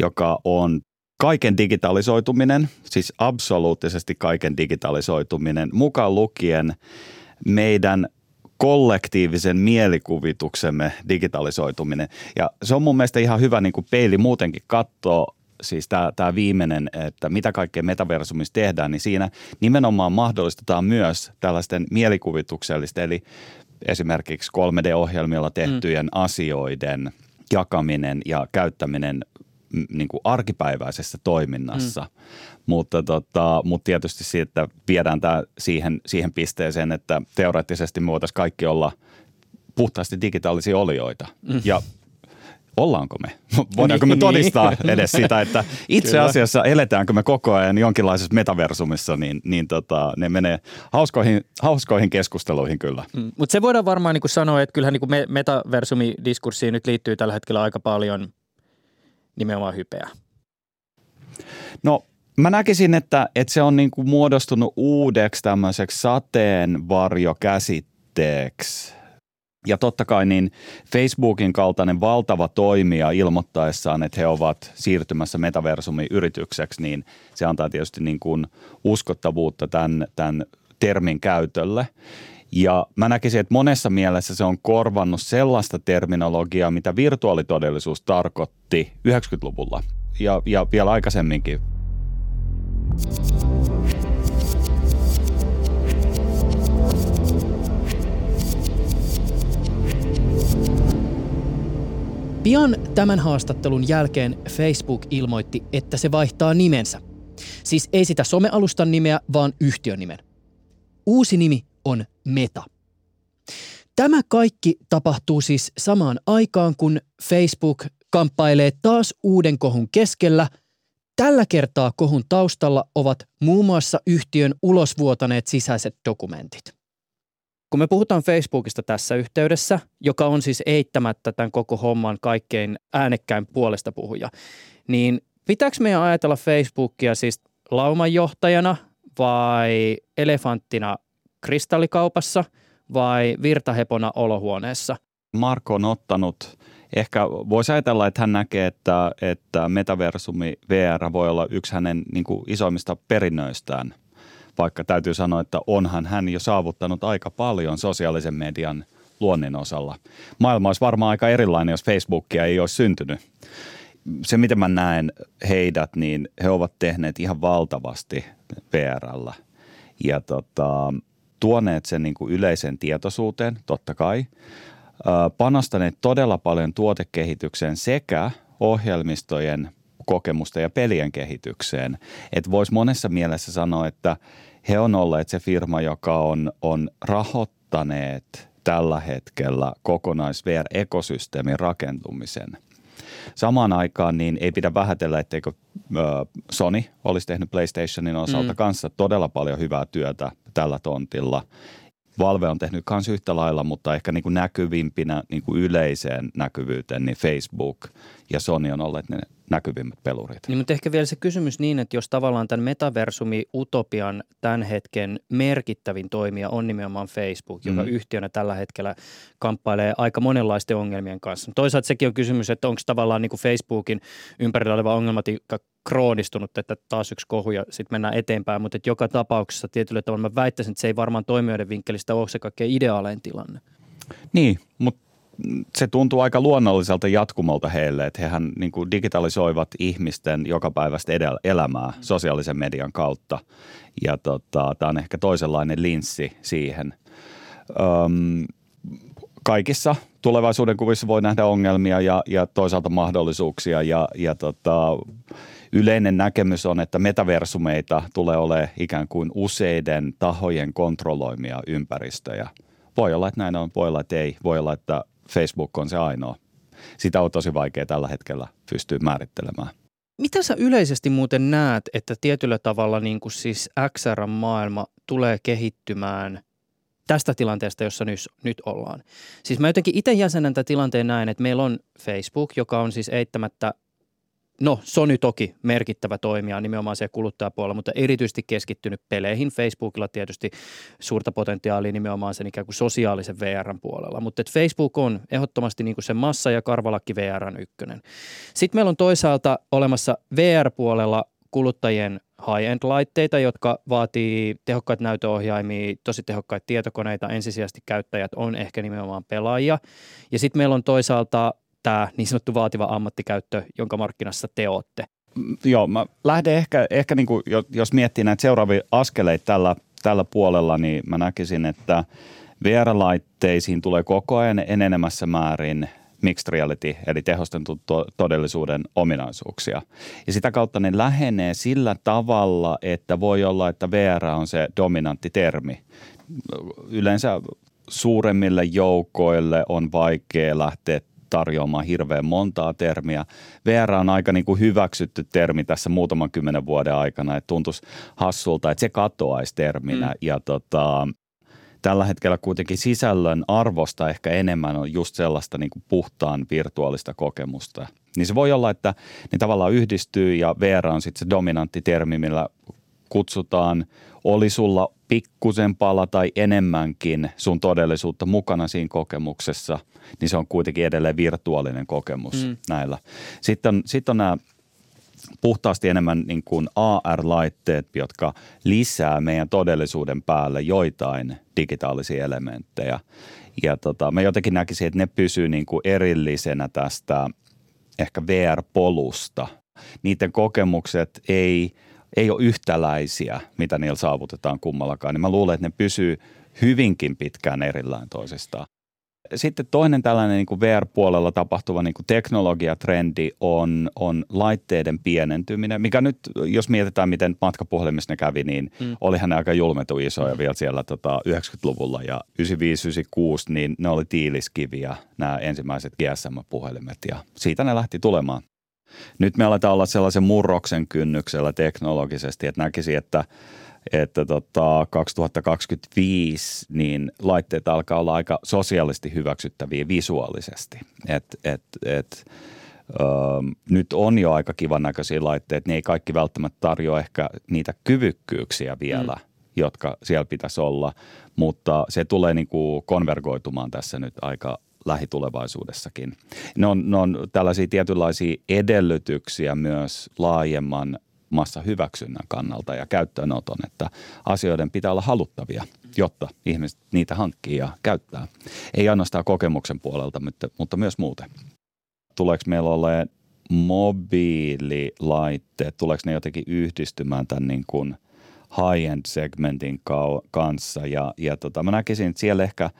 joka on kaiken digitalisoituminen, siis absoluuttisesti kaiken digitalisoituminen, mukaan lukien meidän kollektiivisen mielikuvituksemme digitalisoituminen. Ja se on mun mielestä ihan hyvä niin kuin peili muutenkin katsoa siis tämä, viimeinen, että mitä kaikkea metaversumissa tehdään, niin siinä nimenomaan mahdollistetaan myös tällaisten mielikuvituksellisten, eli esimerkiksi 3D-ohjelmilla tehtyjen mm. asioiden jakaminen ja käyttäminen niin kuin arkipäiväisessä toiminnassa. Mm. Mutta, tota, mutta tietysti siitä viedään tämä siihen, siihen pisteeseen, että teoreettisesti me voitaisiin kaikki olla puhtaasti digitaalisia olioita. Mm. Ja ollaanko me? Voidaanko me niin. todistaa edes sitä, että itse asiassa eletäänkö me koko ajan jonkinlaisessa metaversumissa, niin, niin tota, ne menee hauskoihin, hauskoihin keskusteluihin kyllä. Mm, Mutta se voidaan varmaan niin sanoa, että kyllähän niin metaversumidiskurssiin nyt liittyy tällä hetkellä aika paljon nimenomaan hypeä. No mä näkisin, että, että se on niin kuin muodostunut uudeksi tämmöiseksi sateenvarjokäsitteeksi – ja totta kai niin Facebookin kaltainen valtava toimija ilmoittaessaan, että he ovat siirtymässä metaversumi-yritykseksi, niin se antaa tietysti niin kuin uskottavuutta tämän, tämän termin käytölle. Ja mä näkisin, että monessa mielessä se on korvannut sellaista terminologiaa, mitä virtuaalitodellisuus tarkoitti 90-luvulla ja, ja vielä aikaisemminkin. Pian tämän haastattelun jälkeen Facebook ilmoitti, että se vaihtaa nimensä. Siis ei sitä somealustan nimeä, vaan yhtiön nimen. Uusi nimi on Meta. Tämä kaikki tapahtuu siis samaan aikaan, kun Facebook kamppailee taas uuden kohun keskellä. Tällä kertaa kohun taustalla ovat muun muassa yhtiön ulosvuotaneet sisäiset dokumentit. Kun me puhutaan Facebookista tässä yhteydessä, joka on siis eittämättä tämän koko homman kaikkein äänekkäin puolesta puhuja, niin pitääkö meidän ajatella Facebookia siis laumanjohtajana vai elefanttina kristallikaupassa vai virtahepona olohuoneessa? Marko on ottanut ehkä voisi ajatella, että hän näkee, että, että metaversumi VR voi olla yksi hänen niin kuin isoimmista perinnöistään – vaikka täytyy sanoa, että onhan hän jo saavuttanut aika paljon sosiaalisen median luonnin osalla. Maailma olisi varmaan aika erilainen, jos Facebookia ei olisi syntynyt. se, miten mä näen heidät, niin he ovat tehneet ihan valtavasti VRllä ja tota, tuoneet sen niin kuin yleisen tietoisuuteen, totta kai, panostaneet todella paljon tuotekehitykseen sekä ohjelmistojen kokemusta ja pelien kehitykseen. Että voisi monessa mielessä sanoa, että he on olleet se firma, joka on, on rahoittaneet tällä hetkellä kokonais VR-ekosysteemin rakentumisen. Samaan aikaan niin ei pidä vähätellä, etteikö Sony olisi tehnyt PlayStationin osalta mm. kanssa todella paljon hyvää työtä tällä tontilla. Valve on tehnyt myös yhtä lailla, mutta ehkä niin kuin näkyvimpinä niin kuin yleiseen näkyvyyteen, niin Facebook ja Sony on olleet ne näkyvimmät pelurit. Niin, mutta ehkä vielä se kysymys niin, että jos tavallaan tämän metaversumi utopian tämän hetken merkittävin toimija on nimenomaan Facebook, joka mm. yhtiönä tällä hetkellä kamppailee aika monenlaisten ongelmien kanssa. Toisaalta sekin on kysymys, että onko tavallaan niin kuin Facebookin ympärillä oleva ongelmatiikka kroonistunut, että taas yksi kohu ja sitten mennään eteenpäin, mutta joka tapauksessa tietyllä tavalla mä väittäisin, että se ei varmaan toimijoiden vinkkelistä ole se kaikkein ideaalein tilanne. Niin, mutta se tuntuu aika luonnolliselta jatkumolta heille, että hehän niin kuin digitalisoivat ihmisten jokapäiväistä edellä, elämää sosiaalisen median kautta. Ja tota, tämä on ehkä toisenlainen linssi siihen. Öm, kaikissa tulevaisuuden kuvissa voi nähdä ongelmia ja, ja toisaalta mahdollisuuksia ja, ja tota, yleinen näkemys on, että metaversumeita tulee olemaan ikään kuin useiden tahojen kontrolloimia ympäristöjä. Voi olla, että näin on, voi olla, että ei. Voi olla, että Facebook on se ainoa. Sitä on tosi vaikea tällä hetkellä pystyä määrittelemään. Mitä sä yleisesti muuten näet, että tietyllä tavalla niin kuin siis XR-maailma tulee kehittymään tästä tilanteesta, jossa nyt, nyt ollaan? Siis mä jotenkin itse jäsenen tämän tilanteen näin, että meillä on Facebook, joka on siis eittämättä No, Sony toki merkittävä toimija nimenomaan se kuluttajapuolella, mutta erityisesti keskittynyt peleihin. Facebookilla tietysti suurta potentiaalia nimenomaan sen ikään kuin sosiaalisen VRn puolella. Mutta Facebook on ehdottomasti niin kuin se massa ja karvalakki VRn ykkönen. Sitten meillä on toisaalta olemassa VR-puolella kuluttajien high-end-laitteita, jotka vaatii tehokkaita näytöohjaimia, tosi tehokkaita tietokoneita. Ensisijaisesti käyttäjät on ehkä nimenomaan pelaajia. Ja sitten meillä on toisaalta tämä niin sanottu vaativa ammattikäyttö, jonka markkinassa te olette? Mm, joo, mä lähden ehkä, ehkä niin kuin, jos miettii näitä seuraavia askeleita tällä, tällä puolella, niin mä näkisin, että VR-laitteisiin tulee koko ajan enenemässä määrin mixed reality, eli tehostetun todellisuuden ominaisuuksia. Ja sitä kautta ne lähenee sillä tavalla, että voi olla, että VR on se dominantti termi. Yleensä suuremmille joukoille on vaikea lähteä tarjoamaan hirveän montaa termiä. VR on aika niin kuin hyväksytty termi tässä muutaman kymmenen vuoden aikana, että tuntuisi hassulta, että se katoaisi terminä. Mm. Ja tota, tällä hetkellä kuitenkin sisällön arvosta ehkä enemmän on just sellaista niin kuin puhtaan virtuaalista kokemusta. Niin se voi olla, että ne tavallaan yhdistyy ja VR on sitten se dominantti termi, millä kutsutaan, oli sulla pikkusen pala tai enemmänkin sun todellisuutta mukana siinä kokemuksessa, niin se on kuitenkin edelleen virtuaalinen kokemus mm. näillä. Sitten on, sitten on nämä puhtaasti enemmän niin kuin AR-laitteet, jotka lisää meidän todellisuuden päälle joitain digitaalisia elementtejä. Ja tota, mä jotenkin näkisin, että ne pysyy niin kuin erillisenä tästä ehkä VR-polusta. Niiden kokemukset ei – ei ole yhtäläisiä, mitä niillä saavutetaan kummallakaan, niin mä luulen, että ne pysyy hyvinkin pitkään erillään toisistaan. Sitten toinen tällainen niin kuin VR-puolella tapahtuva niin kuin teknologiatrendi on, on laitteiden pienentyminen, mikä nyt, jos mietitään, miten matkapuhelimissa ne kävi, niin mm. olihan ne aika julmetu isoja mm. vielä siellä tota, 90-luvulla ja 95-96, niin ne oli tiiliskiviä, nämä ensimmäiset GSM-puhelimet ja siitä ne lähti tulemaan. Nyt me aletaan olla sellaisen murroksen kynnyksellä teknologisesti, että näkisi, että että tota 2025 niin laitteet alkaa olla aika sosiaalisesti hyväksyttäviä visuaalisesti. Et, et, et, ö, nyt on jo aika kivan näköisiä laitteita, ne ei kaikki välttämättä tarjoa ehkä niitä kyvykkyyksiä vielä, mm. jotka siellä pitäisi olla, mutta se tulee niin kuin konvergoitumaan tässä nyt aika, lähitulevaisuudessakin. Ne on, ne on tällaisia tietynlaisia edellytyksiä myös laajemman massa hyväksynnän kannalta ja käyttöönoton, että asioiden pitää olla haluttavia, jotta ihmiset niitä hankkii ja käyttää. Ei ainoastaan kokemuksen puolelta, mutta, mutta myös muuten. Tuleeko meillä olemaan mobiililaitteet, tuleeko ne jotenkin yhdistymään tämän niin kuin high-end segmentin kanssa ja, ja tota, mä näkisin, että siellä ehkä,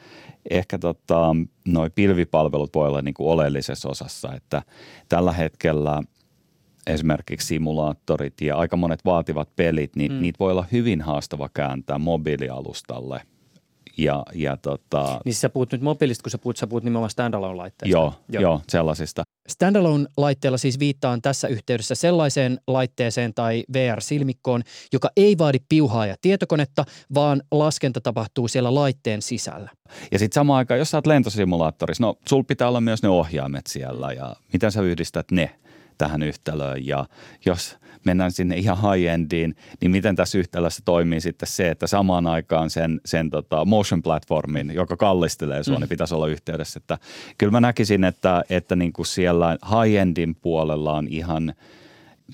ehkä tota, noi pilvipalvelut voi olla niin kuin oleellisessa osassa, että tällä hetkellä esimerkiksi simulaattorit ja aika monet vaativat pelit, niin mm. niitä voi olla hyvin haastava kääntää mobiilialustalle – ja, ja tota, niin sä puhut nyt mobiilista, kun sä puhut, sä puhut nimenomaan standalone-laitteista. Joo, joo. joo, sellaisista. Standalone-laitteella siis viittaan tässä yhteydessä sellaiseen laitteeseen tai VR-silmikkoon, joka ei vaadi piuhaa ja tietokonetta, vaan laskenta tapahtuu siellä laitteen sisällä. Ja sitten samaan aikaan, jos sä oot lentosimulaattorissa, no sul pitää olla myös ne ohjaimet siellä ja miten sä yhdistät ne tähän yhtälöön ja jos – mennään sinne ihan high-endiin, niin miten tässä yhtälössä toimii sitten se, että samaan aikaan sen, sen tota motion platformin, joka kallistelee sua, mm. niin pitäisi olla yhteydessä. Että kyllä mä näkisin, että, että niin kuin siellä high-endin puolella on ihan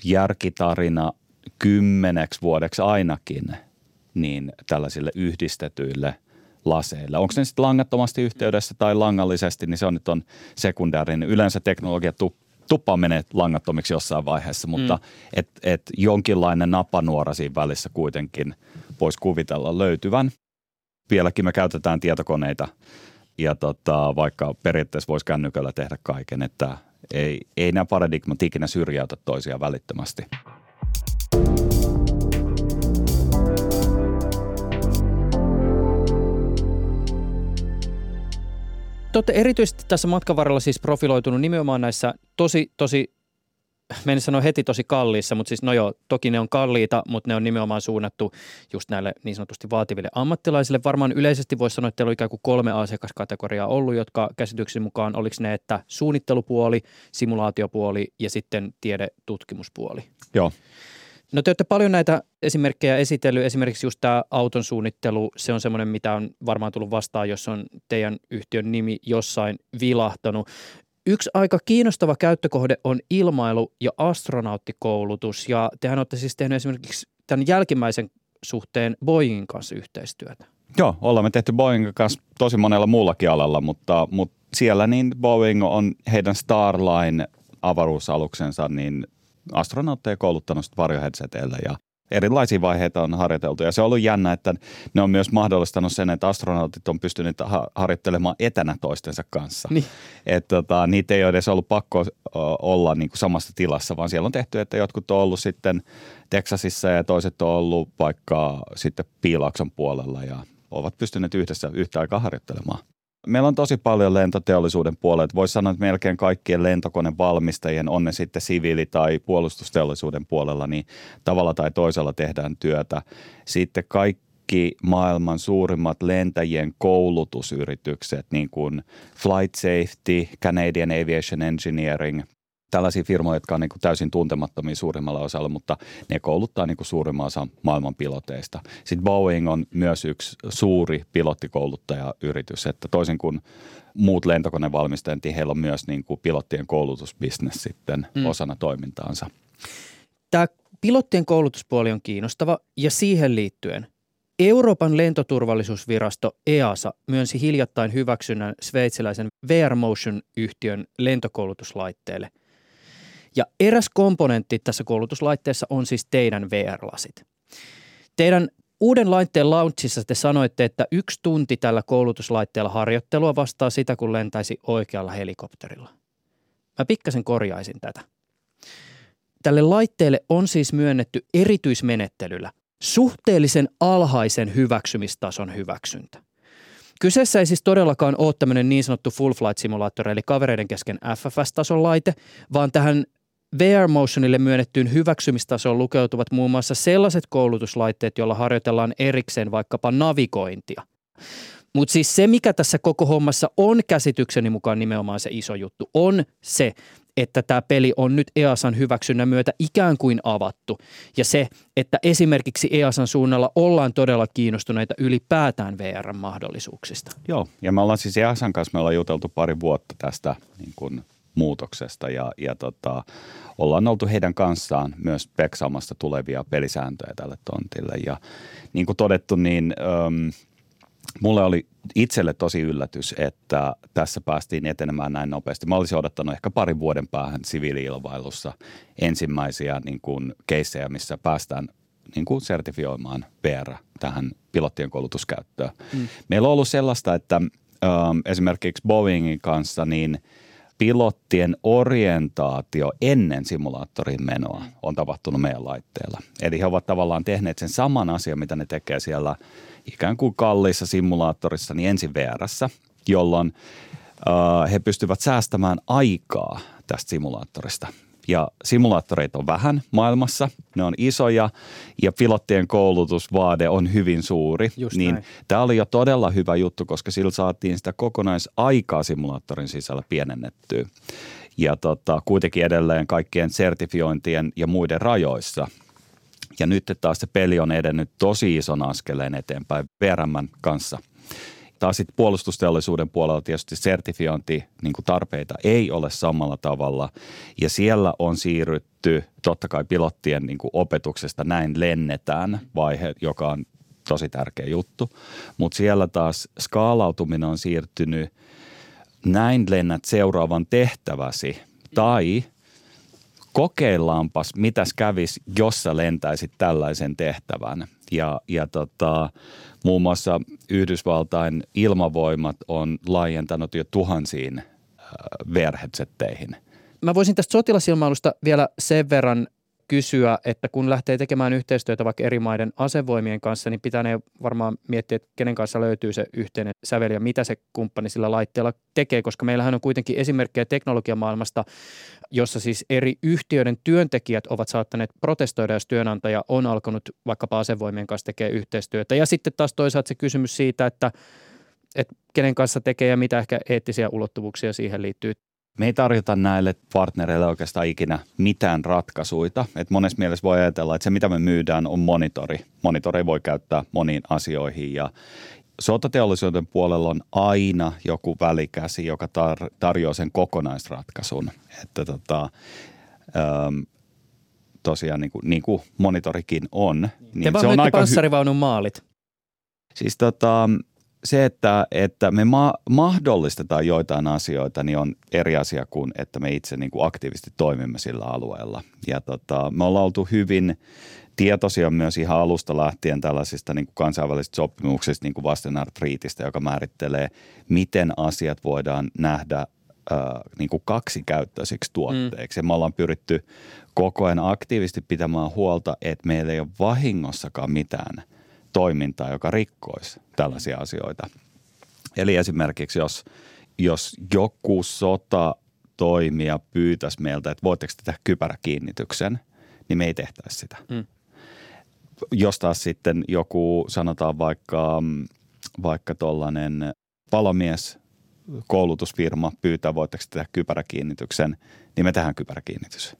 järkitarina kymmeneksi vuodeksi ainakin niin tällaisille yhdistetyille laseille. Onko ne sitten langattomasti yhteydessä tai langallisesti, niin se on nyt on sekundäärinen. Yleensä teknologia tuppa menee langattomiksi jossain vaiheessa, mutta mm. et, et jonkinlainen napanuora siinä välissä kuitenkin voisi kuvitella löytyvän. Vieläkin me käytetään tietokoneita ja tota, vaikka periaatteessa voisi kännyköllä tehdä kaiken, että ei, ei nämä paradigmat ikinä syrjäytä toisiaan välittömästi. Te olette erityisesti tässä matkan varrella siis profiloitunut nimenomaan näissä tosi, tosi, en sano heti tosi kalliissa, mutta siis no joo, toki ne on kalliita, mutta ne on nimenomaan suunnattu just näille niin sanotusti vaativille ammattilaisille. Varmaan yleisesti voisi sanoa, että teillä on ikään kuin kolme asiakaskategoriaa ollut, jotka käsityksen mukaan oliko ne, että suunnittelupuoli, simulaatiopuoli ja sitten tiedetutkimuspuoli. Joo. No te olette paljon näitä esimerkkejä esitellyt. Esimerkiksi just tämä auton suunnittelu, se on semmoinen, mitä on varmaan tullut vastaan, jos on teidän yhtiön nimi jossain vilahtanut. Yksi aika kiinnostava käyttökohde on ilmailu- ja astronauttikoulutus. Ja tehän olette siis tehneet esimerkiksi tämän jälkimmäisen suhteen Boeingin kanssa yhteistyötä. Joo, olemme tehty Boeingin kanssa tosi monella muullakin alalla, mutta, mutta siellä niin Boeing on heidän Starline avaruusaluksensa niin astronautteja kouluttanut varjoheadseteillä ja erilaisia vaiheita on harjoiteltu. Ja se on ollut jännä, että ne on myös mahdollistanut sen, että astronautit on pystyneet harjoittelemaan etänä toistensa kanssa. Niin. Että tota, niitä ei ole edes ollut pakko olla niin kuin samassa tilassa, vaan siellä on tehty, että jotkut on ollut sitten Texasissa ja toiset on ollut vaikka sitten Piilakson puolella ja ovat pystyneet yhdessä yhtä aikaa harjoittelemaan. Meillä on tosi paljon lentoteollisuuden puolella. Voisi sanoa, että melkein kaikkien lentokonevalmistajien, on ne sitten siviili- tai puolustusteollisuuden puolella, niin tavalla tai toisella tehdään työtä. Sitten kaikki maailman suurimmat lentäjien koulutusyritykset, niin kuin Flight Safety, Canadian Aviation Engineering – tällaisia firmoja, jotka on niin kuin täysin tuntemattomia suurimmalla osalla, mutta ne kouluttaa niin kuin suurimman osan maailman piloteista. Sitten Boeing on myös yksi suuri pilottikouluttajayritys, että toisin kuin muut lentokonevalmistajat, niin heillä on myös niin kuin pilottien koulutusbisnes sitten mm. osana toimintaansa. Tämä pilottien koulutuspuoli on kiinnostava ja siihen liittyen Euroopan lentoturvallisuusvirasto EASA myönsi hiljattain hyväksynnän sveitsiläisen VR Motion-yhtiön lentokoulutuslaitteelle – ja eräs komponentti tässä koulutuslaitteessa on siis teidän VR-lasit. Teidän uuden laitteen launchissa te sanoitte, että yksi tunti tällä koulutuslaitteella harjoittelua vastaa sitä, kun lentäisi oikealla helikopterilla. Mä pikkasen korjaisin tätä. Tälle laitteelle on siis myönnetty erityismenettelyllä suhteellisen alhaisen hyväksymistason hyväksyntä. Kyseessä ei siis todellakaan ole tämmöinen niin sanottu full flight simulaattori, eli kavereiden kesken FFS-tason laite, vaan tähän VR Motionille myönnettyyn hyväksymistasoon lukeutuvat muun muassa sellaiset koulutuslaitteet, joilla harjoitellaan erikseen vaikkapa navigointia. Mutta siis se, mikä tässä koko hommassa on käsitykseni mukaan nimenomaan se iso juttu, on se, että tämä peli on nyt EASan hyväksynnän myötä ikään kuin avattu. Ja se, että esimerkiksi EASan suunnalla ollaan todella kiinnostuneita ylipäätään VR-mahdollisuuksista. Joo, ja me ollaan siis EASan kanssa, me ollaan juteltu pari vuotta tästä niin kuin muutoksesta ja, ja tota, ollaan oltu heidän kanssaan myös peksaamassa tulevia pelisääntöjä tälle tontille. Ja niin kuin todettu, niin äm, mulle oli itselle tosi yllätys, että tässä päästiin etenemään näin nopeasti. Mä olisin odottanut ehkä parin vuoden päähän siviiliilmailussa ensimmäisiä niin kuin keissejä, missä päästään niin kuin sertifioimaan VR tähän pilottien koulutuskäyttöön. Mm. Meillä on ollut sellaista, että ö, esimerkiksi Boeingin kanssa niin pilottien orientaatio ennen simulaattorin menoa on tapahtunut meidän laitteella. Eli he ovat tavallaan tehneet sen saman asian, mitä ne tekee siellä ikään kuin kalliissa simulaattorissa, niin ensin VRssä, jolloin uh, he pystyvät säästämään aikaa tästä simulaattorista. Ja simulaattoreita on vähän maailmassa, ne on isoja ja pilottien koulutusvaade on hyvin suuri. Just niin näin. tämä oli jo todella hyvä juttu, koska sillä saatiin sitä kokonaisaikaa simulaattorin sisällä pienennettyä. Ja tota, kuitenkin edelleen kaikkien sertifiointien ja muiden rajoissa. Ja nyt taas se peli on edennyt tosi ison askeleen eteenpäin VRMn kanssa – taas sitten puolustusteollisuuden puolella tietysti sertifiointi niin tarpeita ei ole samalla tavalla. Ja siellä on siirrytty totta kai pilottien niin opetuksesta näin lennetään vaihe, joka on tosi tärkeä juttu, mutta siellä taas skaalautuminen on siirtynyt näin lennät seuraavan tehtäväsi tai kokeillaanpas, mitäs kävis, jos sä lentäisit tällaisen tehtävän. Ja, ja tota, muun muassa Yhdysvaltain ilmavoimat on laajentanut jo tuhansiin äh, VR-headsetteihin. Mä voisin tästä sotilasilmailusta vielä sen verran kysyä, että kun lähtee tekemään yhteistyötä vaikka eri maiden asevoimien kanssa, niin pitää ne varmaan miettiä, että kenen kanssa löytyy se yhteinen sävel ja mitä se kumppani sillä laitteella tekee, koska meillähän on kuitenkin esimerkkejä teknologiamaailmasta, jossa siis eri yhtiöiden työntekijät ovat saattaneet protestoida, jos työnantaja on alkanut vaikkapa asevoimien kanssa tekemään yhteistyötä. Ja sitten taas toisaalta se kysymys siitä, että, että kenen kanssa tekee ja mitä ehkä eettisiä ulottuvuuksia siihen liittyy. Me ei tarjota näille partnereille oikeastaan ikinä mitään ratkaisuja. Et monessa mielessä voi ajatella, että se mitä me myydään on monitori. Monitori voi käyttää moniin asioihin ja sotateollisuuden puolella on aina joku välikäsi, joka tar- tarjoaa sen kokonaisratkaisun. Että tota, ähm, tosiaan niin kuin, niin kuin monitorikin on. Niin Te vaan se on aika panssarivaunun maalit. Siis tota, se, että, että me ma- mahdollistetaan joitain asioita, niin on eri asia kuin, että me itse niin kuin aktiivisesti toimimme sillä alueella. Ja tota, me ollaan oltu hyvin tietoisia myös ihan alusta lähtien tällaisista niin kuin kansainvälisistä sopimuksista, niin kuin Vastenart Treatistä, joka määrittelee, miten asiat voidaan nähdä äh, niin kuin kaksikäyttöisiksi tuotteiksi. Mm. Ja me ollaan pyritty koko ajan aktiivisesti pitämään huolta, että meillä ei ole vahingossakaan mitään – toimintaa, joka rikkoisi tällaisia asioita. Eli esimerkiksi jos, jos joku sota toimija pyytäisi meiltä, että voitteko tehdä kypäräkiinnityksen, niin me ei tehtäisi sitä. Mm. Jos taas sitten joku, sanotaan vaikka, vaikka tuollainen palomies, koulutusfirma pyytää, voitteko tehdä kypäräkiinnityksen, niin me tehdään kypäräkiinnitys.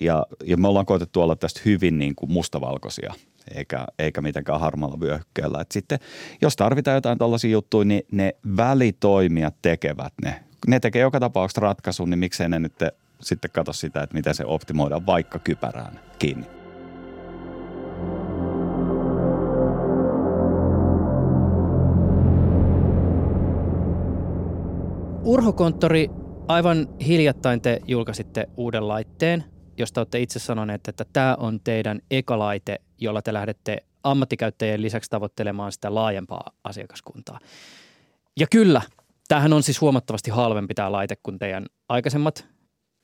Ja, ja me ollaan koetettu olla tästä hyvin niin kuin mustavalkoisia – eikä, eikä mitenkään harmalla vyöhykkeellä. Et sitten jos tarvitaan jotain tällaisia juttuja, niin ne välitoimijat tekevät ne. Ne tekee joka tapauksessa ratkaisun, niin miksei ne nyt sitten katso sitä, että miten se optimoidaan vaikka kypärään kiinni. Urhokonttori, aivan hiljattain te julkaisitte uuden laitteen, josta olette itse sanoneet, että tämä on teidän eka laite, jolla te lähdette ammattikäyttäjien lisäksi tavoittelemaan sitä laajempaa asiakaskuntaa. Ja kyllä, tämähän on siis huomattavasti halvempi tämä laite kuin teidän aikaisemmat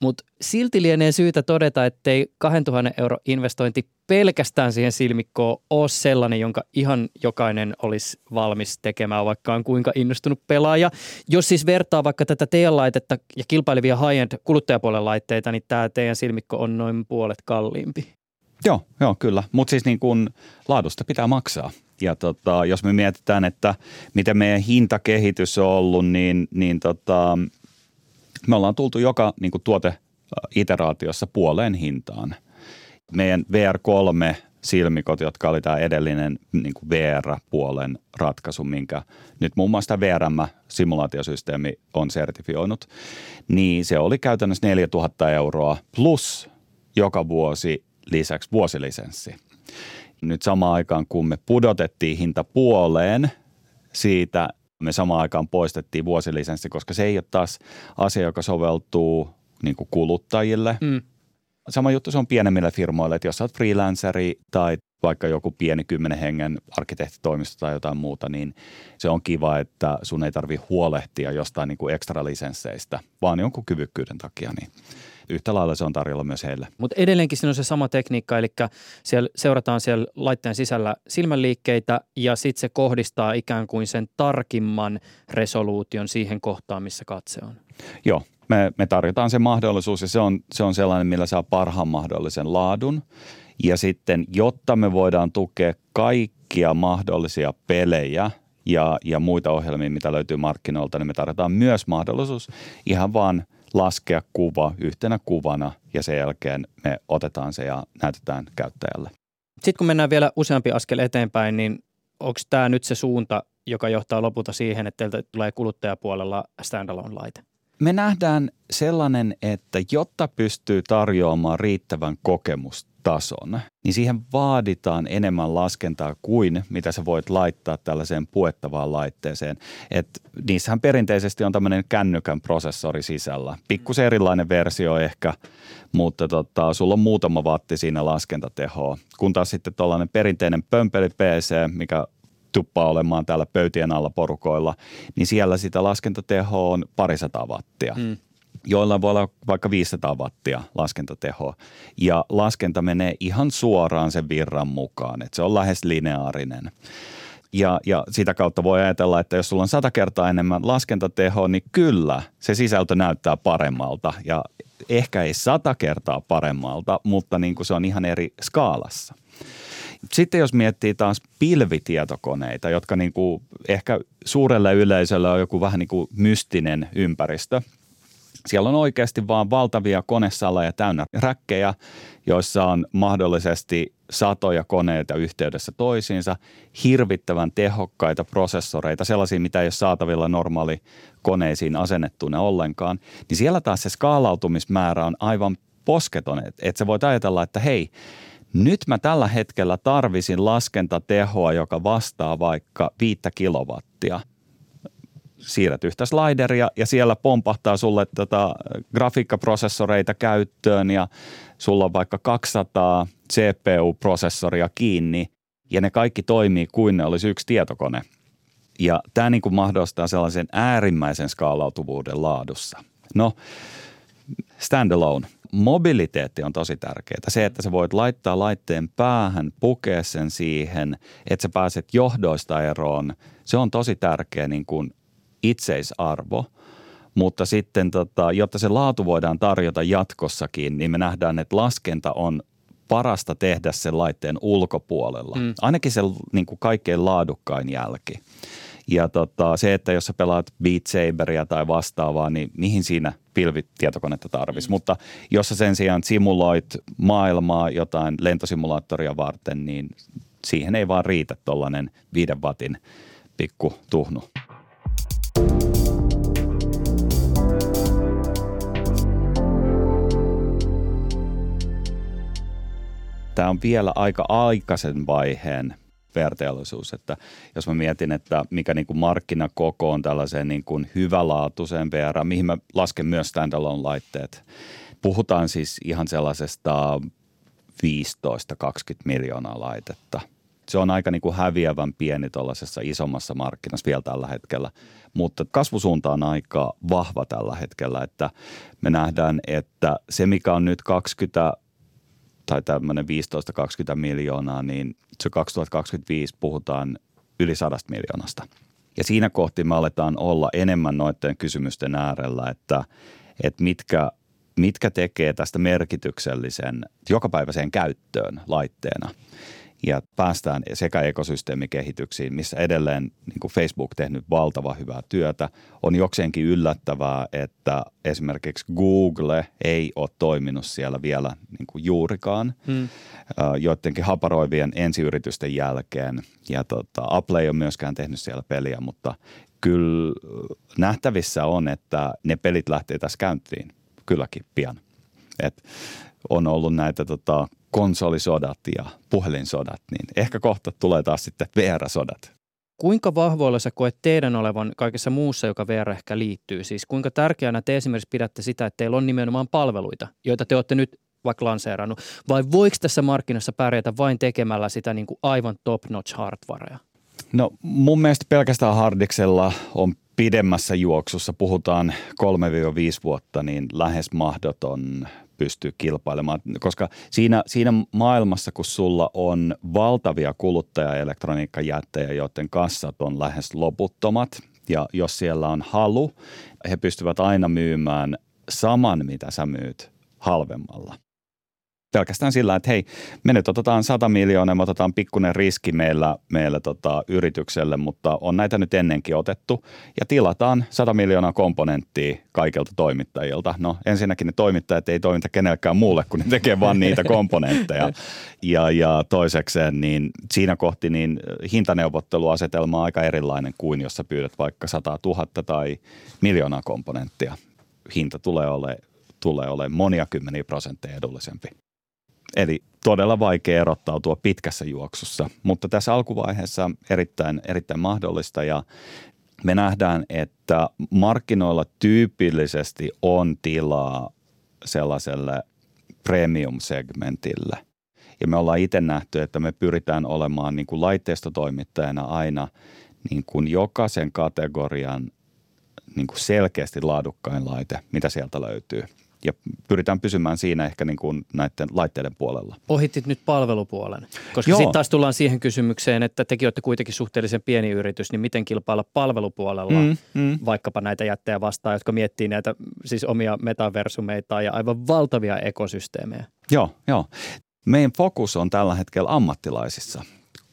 mutta silti lienee syytä todeta, ettei 2000 euro investointi pelkästään siihen silmikkoon ole sellainen, jonka ihan jokainen olisi valmis tekemään, vaikka on kuinka innostunut pelaaja. Jos siis vertaa vaikka tätä teidän laitetta ja kilpailevia high-end kuluttajapuolen laitteita, niin tämä teidän silmikko on noin puolet kalliimpi. Joo, joo kyllä. Mutta siis niin kun laadusta pitää maksaa. Ja tota, jos me mietitään, että miten meidän hintakehitys on ollut, niin, niin tota, me ollaan tultu joka niin kuin tuote-iteraatiossa puoleen hintaan. Meidän VR3 silmikot, jotka oli tämä edellinen niin kuin VR-puolen ratkaisu, minkä nyt muun muassa VRM-simulaatiosysteemi on sertifioinut, niin se oli käytännössä 4000 euroa plus joka vuosi lisäksi vuosilisenssi. Nyt samaan aikaan, kun me pudotettiin hinta puoleen, siitä me samaan aikaan poistettiin vuosilisenssi, koska se ei ole taas asia, joka soveltuu niin kuin kuluttajille. Mm. Sama juttu se on pienemmille firmoille, että jos olet freelanceri tai vaikka joku pieni kymmenen hengen arkkitehtitoimisto tai jotain muuta, niin se on kiva, että sun ei tarvi huolehtia jostain niin kuin ekstra lisensseistä, vaan jonkun kyvykkyyden takia, niin yhtä lailla se on tarjolla myös heille. Mutta edelleenkin siinä on se sama tekniikka, eli siellä seurataan siellä laitteen sisällä silmänliikkeitä ja sitten se kohdistaa ikään kuin sen tarkimman resoluution siihen kohtaan, missä katse on. Joo, me, me tarjotaan se mahdollisuus ja se on, se on sellainen, millä saa parhaan mahdollisen laadun. Ja sitten, jotta me voidaan tukea kaikkia mahdollisia pelejä ja, ja muita ohjelmia, mitä löytyy markkinoilta, niin me tarjotaan myös mahdollisuus ihan vaan laskea kuva yhtenä kuvana ja sen jälkeen me otetaan se ja näytetään käyttäjälle. Sitten kun mennään vielä useampi askel eteenpäin, niin onko tämä nyt se suunta, joka johtaa lopulta siihen, että teiltä tulee kuluttajapuolella standalone-laite? Me nähdään sellainen, että jotta pystyy tarjoamaan riittävän kokemustason, niin siihen vaaditaan enemmän laskentaa kuin mitä sä voit laittaa tällaiseen puettavaan laitteeseen. Et niissähän perinteisesti on tämmöinen kännykän prosessori sisällä. Pikkusen erilainen versio ehkä, mutta tota, sulla on muutama watti siinä laskentatehoa. Kun taas sitten tuollainen perinteinen pömpeli PC, mikä tuppaa olemaan täällä pöytien alla porukoilla, niin siellä sitä laskentatehoa on parisataa wattia. Hmm joilla voi olla vaikka 500 wattia laskentatehoa. Ja laskenta menee ihan suoraan sen virran mukaan, että se on lähes lineaarinen. Ja, ja sitä kautta voi ajatella, että jos sulla on sata kertaa enemmän laskentatehoa, niin kyllä se sisältö näyttää paremmalta. Ja ehkä ei sata kertaa paremmalta, mutta niin kuin se on ihan eri skaalassa. Sitten jos miettii taas pilvitietokoneita, jotka niin kuin ehkä suurelle yleisölle on joku vähän niin kuin mystinen ympäristö. Siellä on oikeasti vaan valtavia konesaleja täynnä räkkejä, joissa on mahdollisesti satoja koneita yhteydessä toisiinsa, hirvittävän tehokkaita prosessoreita, sellaisia, mitä ei ole saatavilla normaali koneisiin asennettuna ollenkaan, niin siellä taas se skaalautumismäärä on aivan posketon, että et sä voit ajatella, että hei, nyt mä tällä hetkellä tarvisin laskentatehoa, joka vastaa vaikka 5 kilowattia. Siirrät yhtä slideria ja siellä pompahtaa sulle tota grafiikkaprosessoreita käyttöön ja sulla on vaikka 200 CPU-prosessoria kiinni ja ne kaikki toimii kuin ne olisi yksi tietokone. Ja tämä niin kuin mahdollistaa sellaisen äärimmäisen skaalautuvuuden laadussa. No, standalone – mobiliteetti on tosi tärkeää. Se, että sä voit laittaa laitteen päähän, pukea sen siihen, että sä pääset johdoista eroon, se on tosi tärkeä niin kuin itseisarvo. Mutta sitten, tota, jotta se laatu voidaan tarjota jatkossakin, niin me nähdään, että laskenta on parasta tehdä sen laitteen ulkopuolella. Mm. Ainakin se niin kuin kaikkein laadukkain jälki. Ja tota, se, että jos sä pelaat Beat Saberia tai vastaavaa, niin mihin siinä pilvitietokonetta tarvisi. Mm. Mutta jos sä sen sijaan simuloit maailmaa jotain lentosimulaattoria varten, niin siihen ei vaan riitä tuollainen viiden watin pikku tuhnu. Tämä on vielä aika aikaisen vaiheen verteollisuus. Että jos mä mietin, että mikä niin kuin markkinakoko on tällaiseen niin kuin hyvälaatuiseen VR, mihin mä lasken myös standalone-laitteet. Puhutaan siis ihan sellaisesta 15-20 miljoonaa laitetta. Se on aika niin kuin häviävän pieni tuollaisessa isommassa markkinassa vielä tällä hetkellä, mutta kasvusuunta on aika vahva tällä hetkellä, että me nähdään, että se mikä on nyt 20 tai tämmöinen 15-20 miljoonaa, niin se 2025 puhutaan yli sadasta miljoonasta. Ja siinä kohti me aletaan olla enemmän noiden kysymysten äärellä, että, että mitkä, mitkä tekee tästä merkityksellisen jokapäiväiseen käyttöön laitteena – ja päästään sekä ekosysteemikehityksiin, missä edelleen niin kuin Facebook tehnyt valtava hyvää työtä. On jokseenkin yllättävää, että esimerkiksi Google ei ole toiminut siellä vielä niin kuin juurikaan hmm. joidenkin haparoivien ensiyritysten jälkeen. Ja tota, Apple ei ole myöskään tehnyt siellä peliä, mutta kyllä nähtävissä on, että ne pelit lähtee tässä käyntiin kylläkin pian. Et on ollut näitä tota, konsolisodat ja puhelinsodat, niin ehkä kohta tulee taas sitten VR-sodat. kuinka vahvoilla sä koet teidän olevan kaikessa muussa, joka VR ehkä liittyy? Siis kuinka tärkeänä te esimerkiksi pidätte sitä, että teillä on nimenomaan palveluita, joita te olette nyt vaikka lanseerannut, vai voiko tässä markkinassa pärjätä vain tekemällä sitä niin kuin aivan top-notch hardwarea? No mun mielestä pelkästään hardiksella on pidemmässä juoksussa, puhutaan 3-5 vuotta, niin lähes mahdoton pystyy kilpailemaan, koska siinä, siinä maailmassa, kun sulla on valtavia kuluttajaelektroniikkajättejä, joiden kassat on lähes loputtomat, ja jos siellä on halu, he pystyvät aina myymään saman, mitä sä myyt halvemmalla pelkästään sillä, että hei, me nyt otetaan 100 miljoonaa, me otetaan pikkuinen riski meillä, meillä tota, yritykselle, mutta on näitä nyt ennenkin otettu ja tilataan 100 miljoonaa komponenttia kaikilta toimittajilta. No ensinnäkin ne toimittajat ei toimita kenellekään muulle, kun ne tekee vain niitä komponentteja. Ja, ja toisekseen niin siinä kohti niin hintaneuvotteluasetelma on aika erilainen kuin jos sä pyydät vaikka 100 000 tai miljoonaa komponenttia. Hinta tulee olemaan tulee olemaan monia kymmeniä prosentteja edullisempi. Eli todella vaikea erottautua pitkässä juoksussa, mutta tässä alkuvaiheessa erittäin, erittäin mahdollista. Ja me nähdään, että markkinoilla tyypillisesti on tilaa sellaiselle premium-segmentille. Ja me ollaan itse nähty, että me pyritään olemaan niin kuin laitteistotoimittajana aina niin kuin jokaisen kategorian niin kuin selkeästi laadukkain laite, mitä sieltä löytyy ja pyritään pysymään siinä ehkä niin kuin näiden laitteiden puolella. Ohitit nyt palvelupuolen, koska sitten taas tullaan siihen kysymykseen, että tekin olette kuitenkin suhteellisen pieni yritys, niin miten kilpailla palvelupuolella mm, mm. vaikkapa näitä jättejä vastaan, jotka miettii näitä siis omia metaversumeita ja aivan valtavia ekosysteemejä. Joo, joo. Meidän fokus on tällä hetkellä ammattilaisissa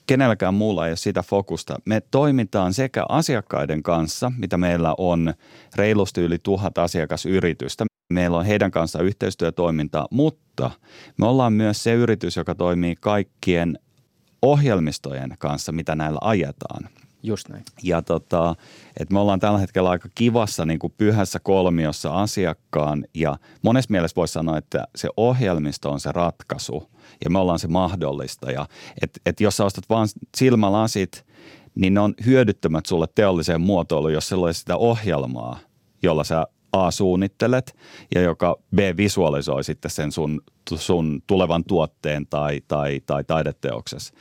kenelläkään muulla ei ole sitä fokusta. Me toimitaan sekä asiakkaiden kanssa, mitä meillä on reilusti yli tuhat asiakasyritystä. Meillä on heidän kanssa yhteistyötoimintaa, mutta me ollaan myös se yritys, joka toimii kaikkien ohjelmistojen kanssa, mitä näillä ajetaan. Just näin. Ja tota, että me ollaan tällä hetkellä aika kivassa niin kuin pyhässä kolmiossa asiakkaan ja monessa mielessä voisi sanoa, että se ohjelmisto on se ratkaisu ja me ollaan se mahdollista. Ja että et jos sä ostat vaan silmälasit, niin ne on hyödyttömät sulle teolliseen muotoiluun, jos sulla sitä ohjelmaa, jolla sä A suunnittelet ja joka B visualisoi sitten sen sun, sun tulevan tuotteen tai, tai, tai taideteoksessa.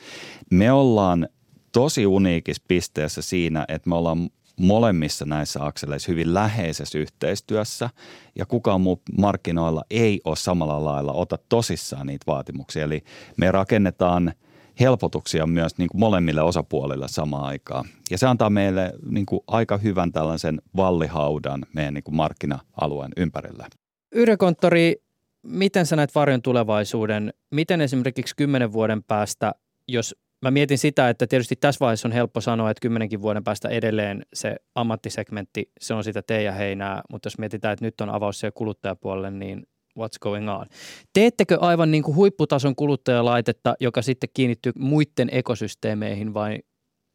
Me ollaan tosi uniikissa pisteessä siinä, että me ollaan molemmissa näissä akseleissa hyvin läheisessä yhteistyössä ja kukaan muu markkinoilla ei ole samalla lailla ota tosissaan niitä vaatimuksia. Eli me rakennetaan helpotuksia myös niin kuin molemmille osapuolille samaan aikaan. Ja se antaa meille niin kuin aika hyvän tällaisen vallihaudan meidän niin kuin markkina-alueen ympärillä. Yrekonttori, miten sä näet varjon tulevaisuuden? Miten esimerkiksi kymmenen vuoden päästä, jos mä mietin sitä, että tietysti tässä vaiheessa on helppo sanoa, että kymmenenkin vuoden päästä edelleen se ammattisegmentti, se on sitä teidän heinää, mutta jos mietitään, että nyt on avaus siellä kuluttajapuolelle, niin what's going on. Teettekö aivan niin kuin huipputason kuluttajalaitetta, joka sitten kiinnittyy muiden ekosysteemeihin vai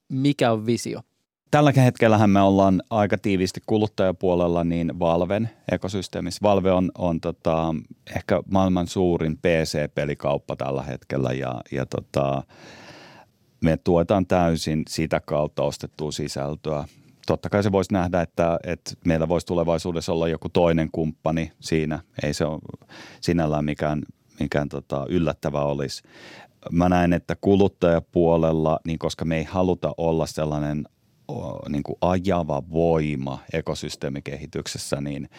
mikä on visio? Tällä hetkellähän me ollaan aika tiiviisti kuluttajapuolella niin Valven ekosysteemissä. Valve on, on tota, ehkä maailman suurin PC-pelikauppa tällä hetkellä ja, ja tota, me tuetaan täysin sitä kautta ostettua sisältöä. Totta kai se voisi nähdä, että, että meillä voisi tulevaisuudessa olla joku toinen kumppani siinä. Ei se ole sinällään mikään, mikään tota yllättävä olisi. Mä näen, että kuluttajapuolella, niin koska me ei haluta olla sellainen niin kuin ajava voima ekosysteemikehityksessä, niin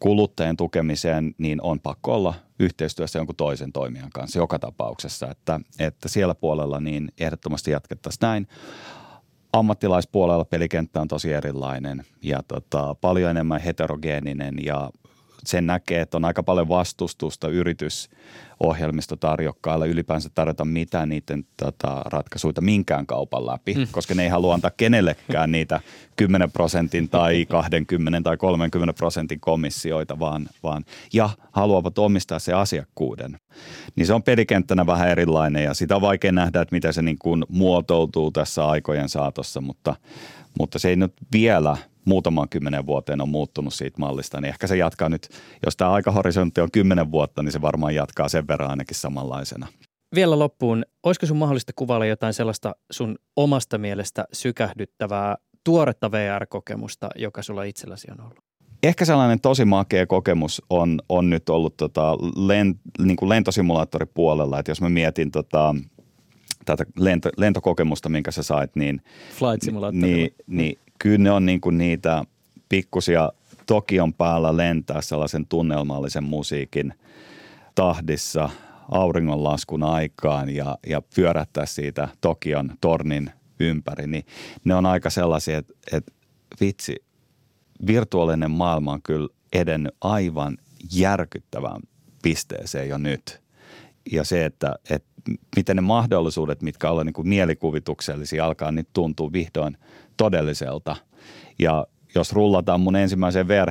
kuluttajien tukemiseen, niin on pakko olla yhteistyössä jonkun toisen toimijan kanssa joka tapauksessa. Että, että siellä puolella niin ehdottomasti jatkettaisiin näin. Ammattilaispuolella pelikenttä on tosi erilainen ja tota, paljon enemmän heterogeeninen ja sen näkee, että on aika paljon vastustusta yritys ohjelmistotarjokkailla ylipäänsä tarjota mitään niiden tota, ratkaisuja minkään kaupan läpi, mm. koska ne ei halua antaa kenellekään niitä 10 prosentin tai 20 tai 30 prosentin komissioita, vaan, vaan ja haluavat omistaa se asiakkuuden. Niin se on pelikenttänä vähän erilainen ja sitä on vaikea nähdä, että miten se niin kuin muotoutuu tässä aikojen saatossa, mutta, mutta se ei nyt vielä – muutamaan kymmenen vuoteen on muuttunut siitä mallista, niin ehkä se jatkaa nyt, jos tämä aikahorisontti on kymmenen vuotta, niin se varmaan jatkaa sen verran ainakin samanlaisena. vielä loppuun, olisiko sun mahdollista kuvailla jotain sellaista sun omasta mielestä sykähdyttävää tuoretta VR-kokemusta, joka sulla itselläsi on ollut? Ehkä sellainen tosi makea kokemus on, on nyt ollut tota lent, niin kuin lentosimulaattoripuolella, että jos mä mietin tota, tätä lento, lentokokemusta, minkä sä sait, niin, Flight Simulator. niin, niin kyllä ne on niin kuin niitä pikkusia Tokion päällä lentää sellaisen tunnelmallisen musiikin tahdissa auringonlaskun aikaan ja, ja pyörättää siitä Tokion tornin ympäri, niin ne on aika sellaisia, että, että vitsi, virtuaalinen maailma on kyllä edennyt aivan järkyttävään pisteeseen jo nyt. Ja se, että, että miten ne mahdollisuudet, mitkä ovat niin mielikuvituksellisia, alkaa nyt tuntua vihdoin todelliselta. Ja jos rullataan mun ensimmäiseen VR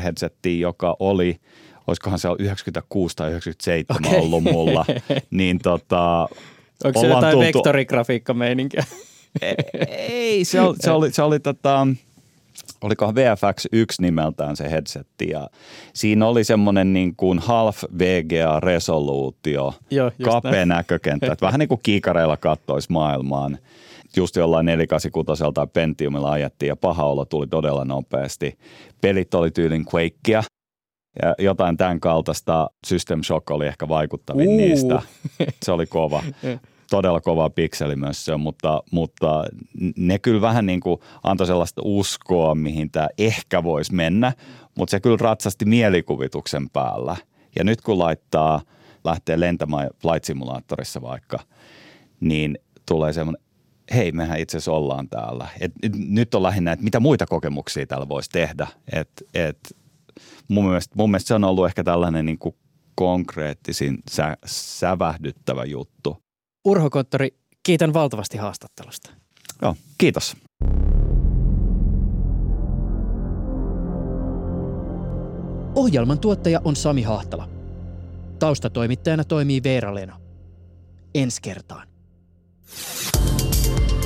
joka oli, olisikohan se 96 tai 97 okay. ollut mulla, niin tota, Onko se jotain tuntu... vektorigrafiikkameininkiä? Ei, se oli, se oli, se oli tota, olikohan VFX 1 nimeltään se headsetti ja siinä oli semmoinen niin kuin half VGA-resoluutio, Joo, kapea näin. näkökenttä, että vähän niin kuin kiikareilla kattoisi maailmaan. Just jollain 486 tai Pentiumilla ajettiin ja paha olo tuli todella nopeasti. Pelit oli tyylin Quakea ja jotain tämän kaltaista. System Shock oli ehkä vaikuttavin uh. niistä. Se oli kova. todella kova pikseli myös se, mutta, mutta ne kyllä vähän niin kuin antoi sellaista uskoa, mihin tämä ehkä voisi mennä, mutta se kyllä ratsasti mielikuvituksen päällä. Ja nyt kun laittaa, lähtee lentämään flight simulaattorissa vaikka, niin tulee semmoinen, hei, mehän itse asiassa ollaan täällä. Et, nyt on lähinnä, että mitä muita kokemuksia täällä voisi tehdä. Et, et, mun, mielestä, mun mielestä se on ollut ehkä tällainen niin kuin konkreettisin sä, sävähdyttävä juttu. Urho Konttori, kiitän valtavasti haastattelusta. Joo, kiitos. Ohjelman tuottaja on Sami Hahtala. Taustatoimittajana toimii Veera Leno. Ensi kertaan.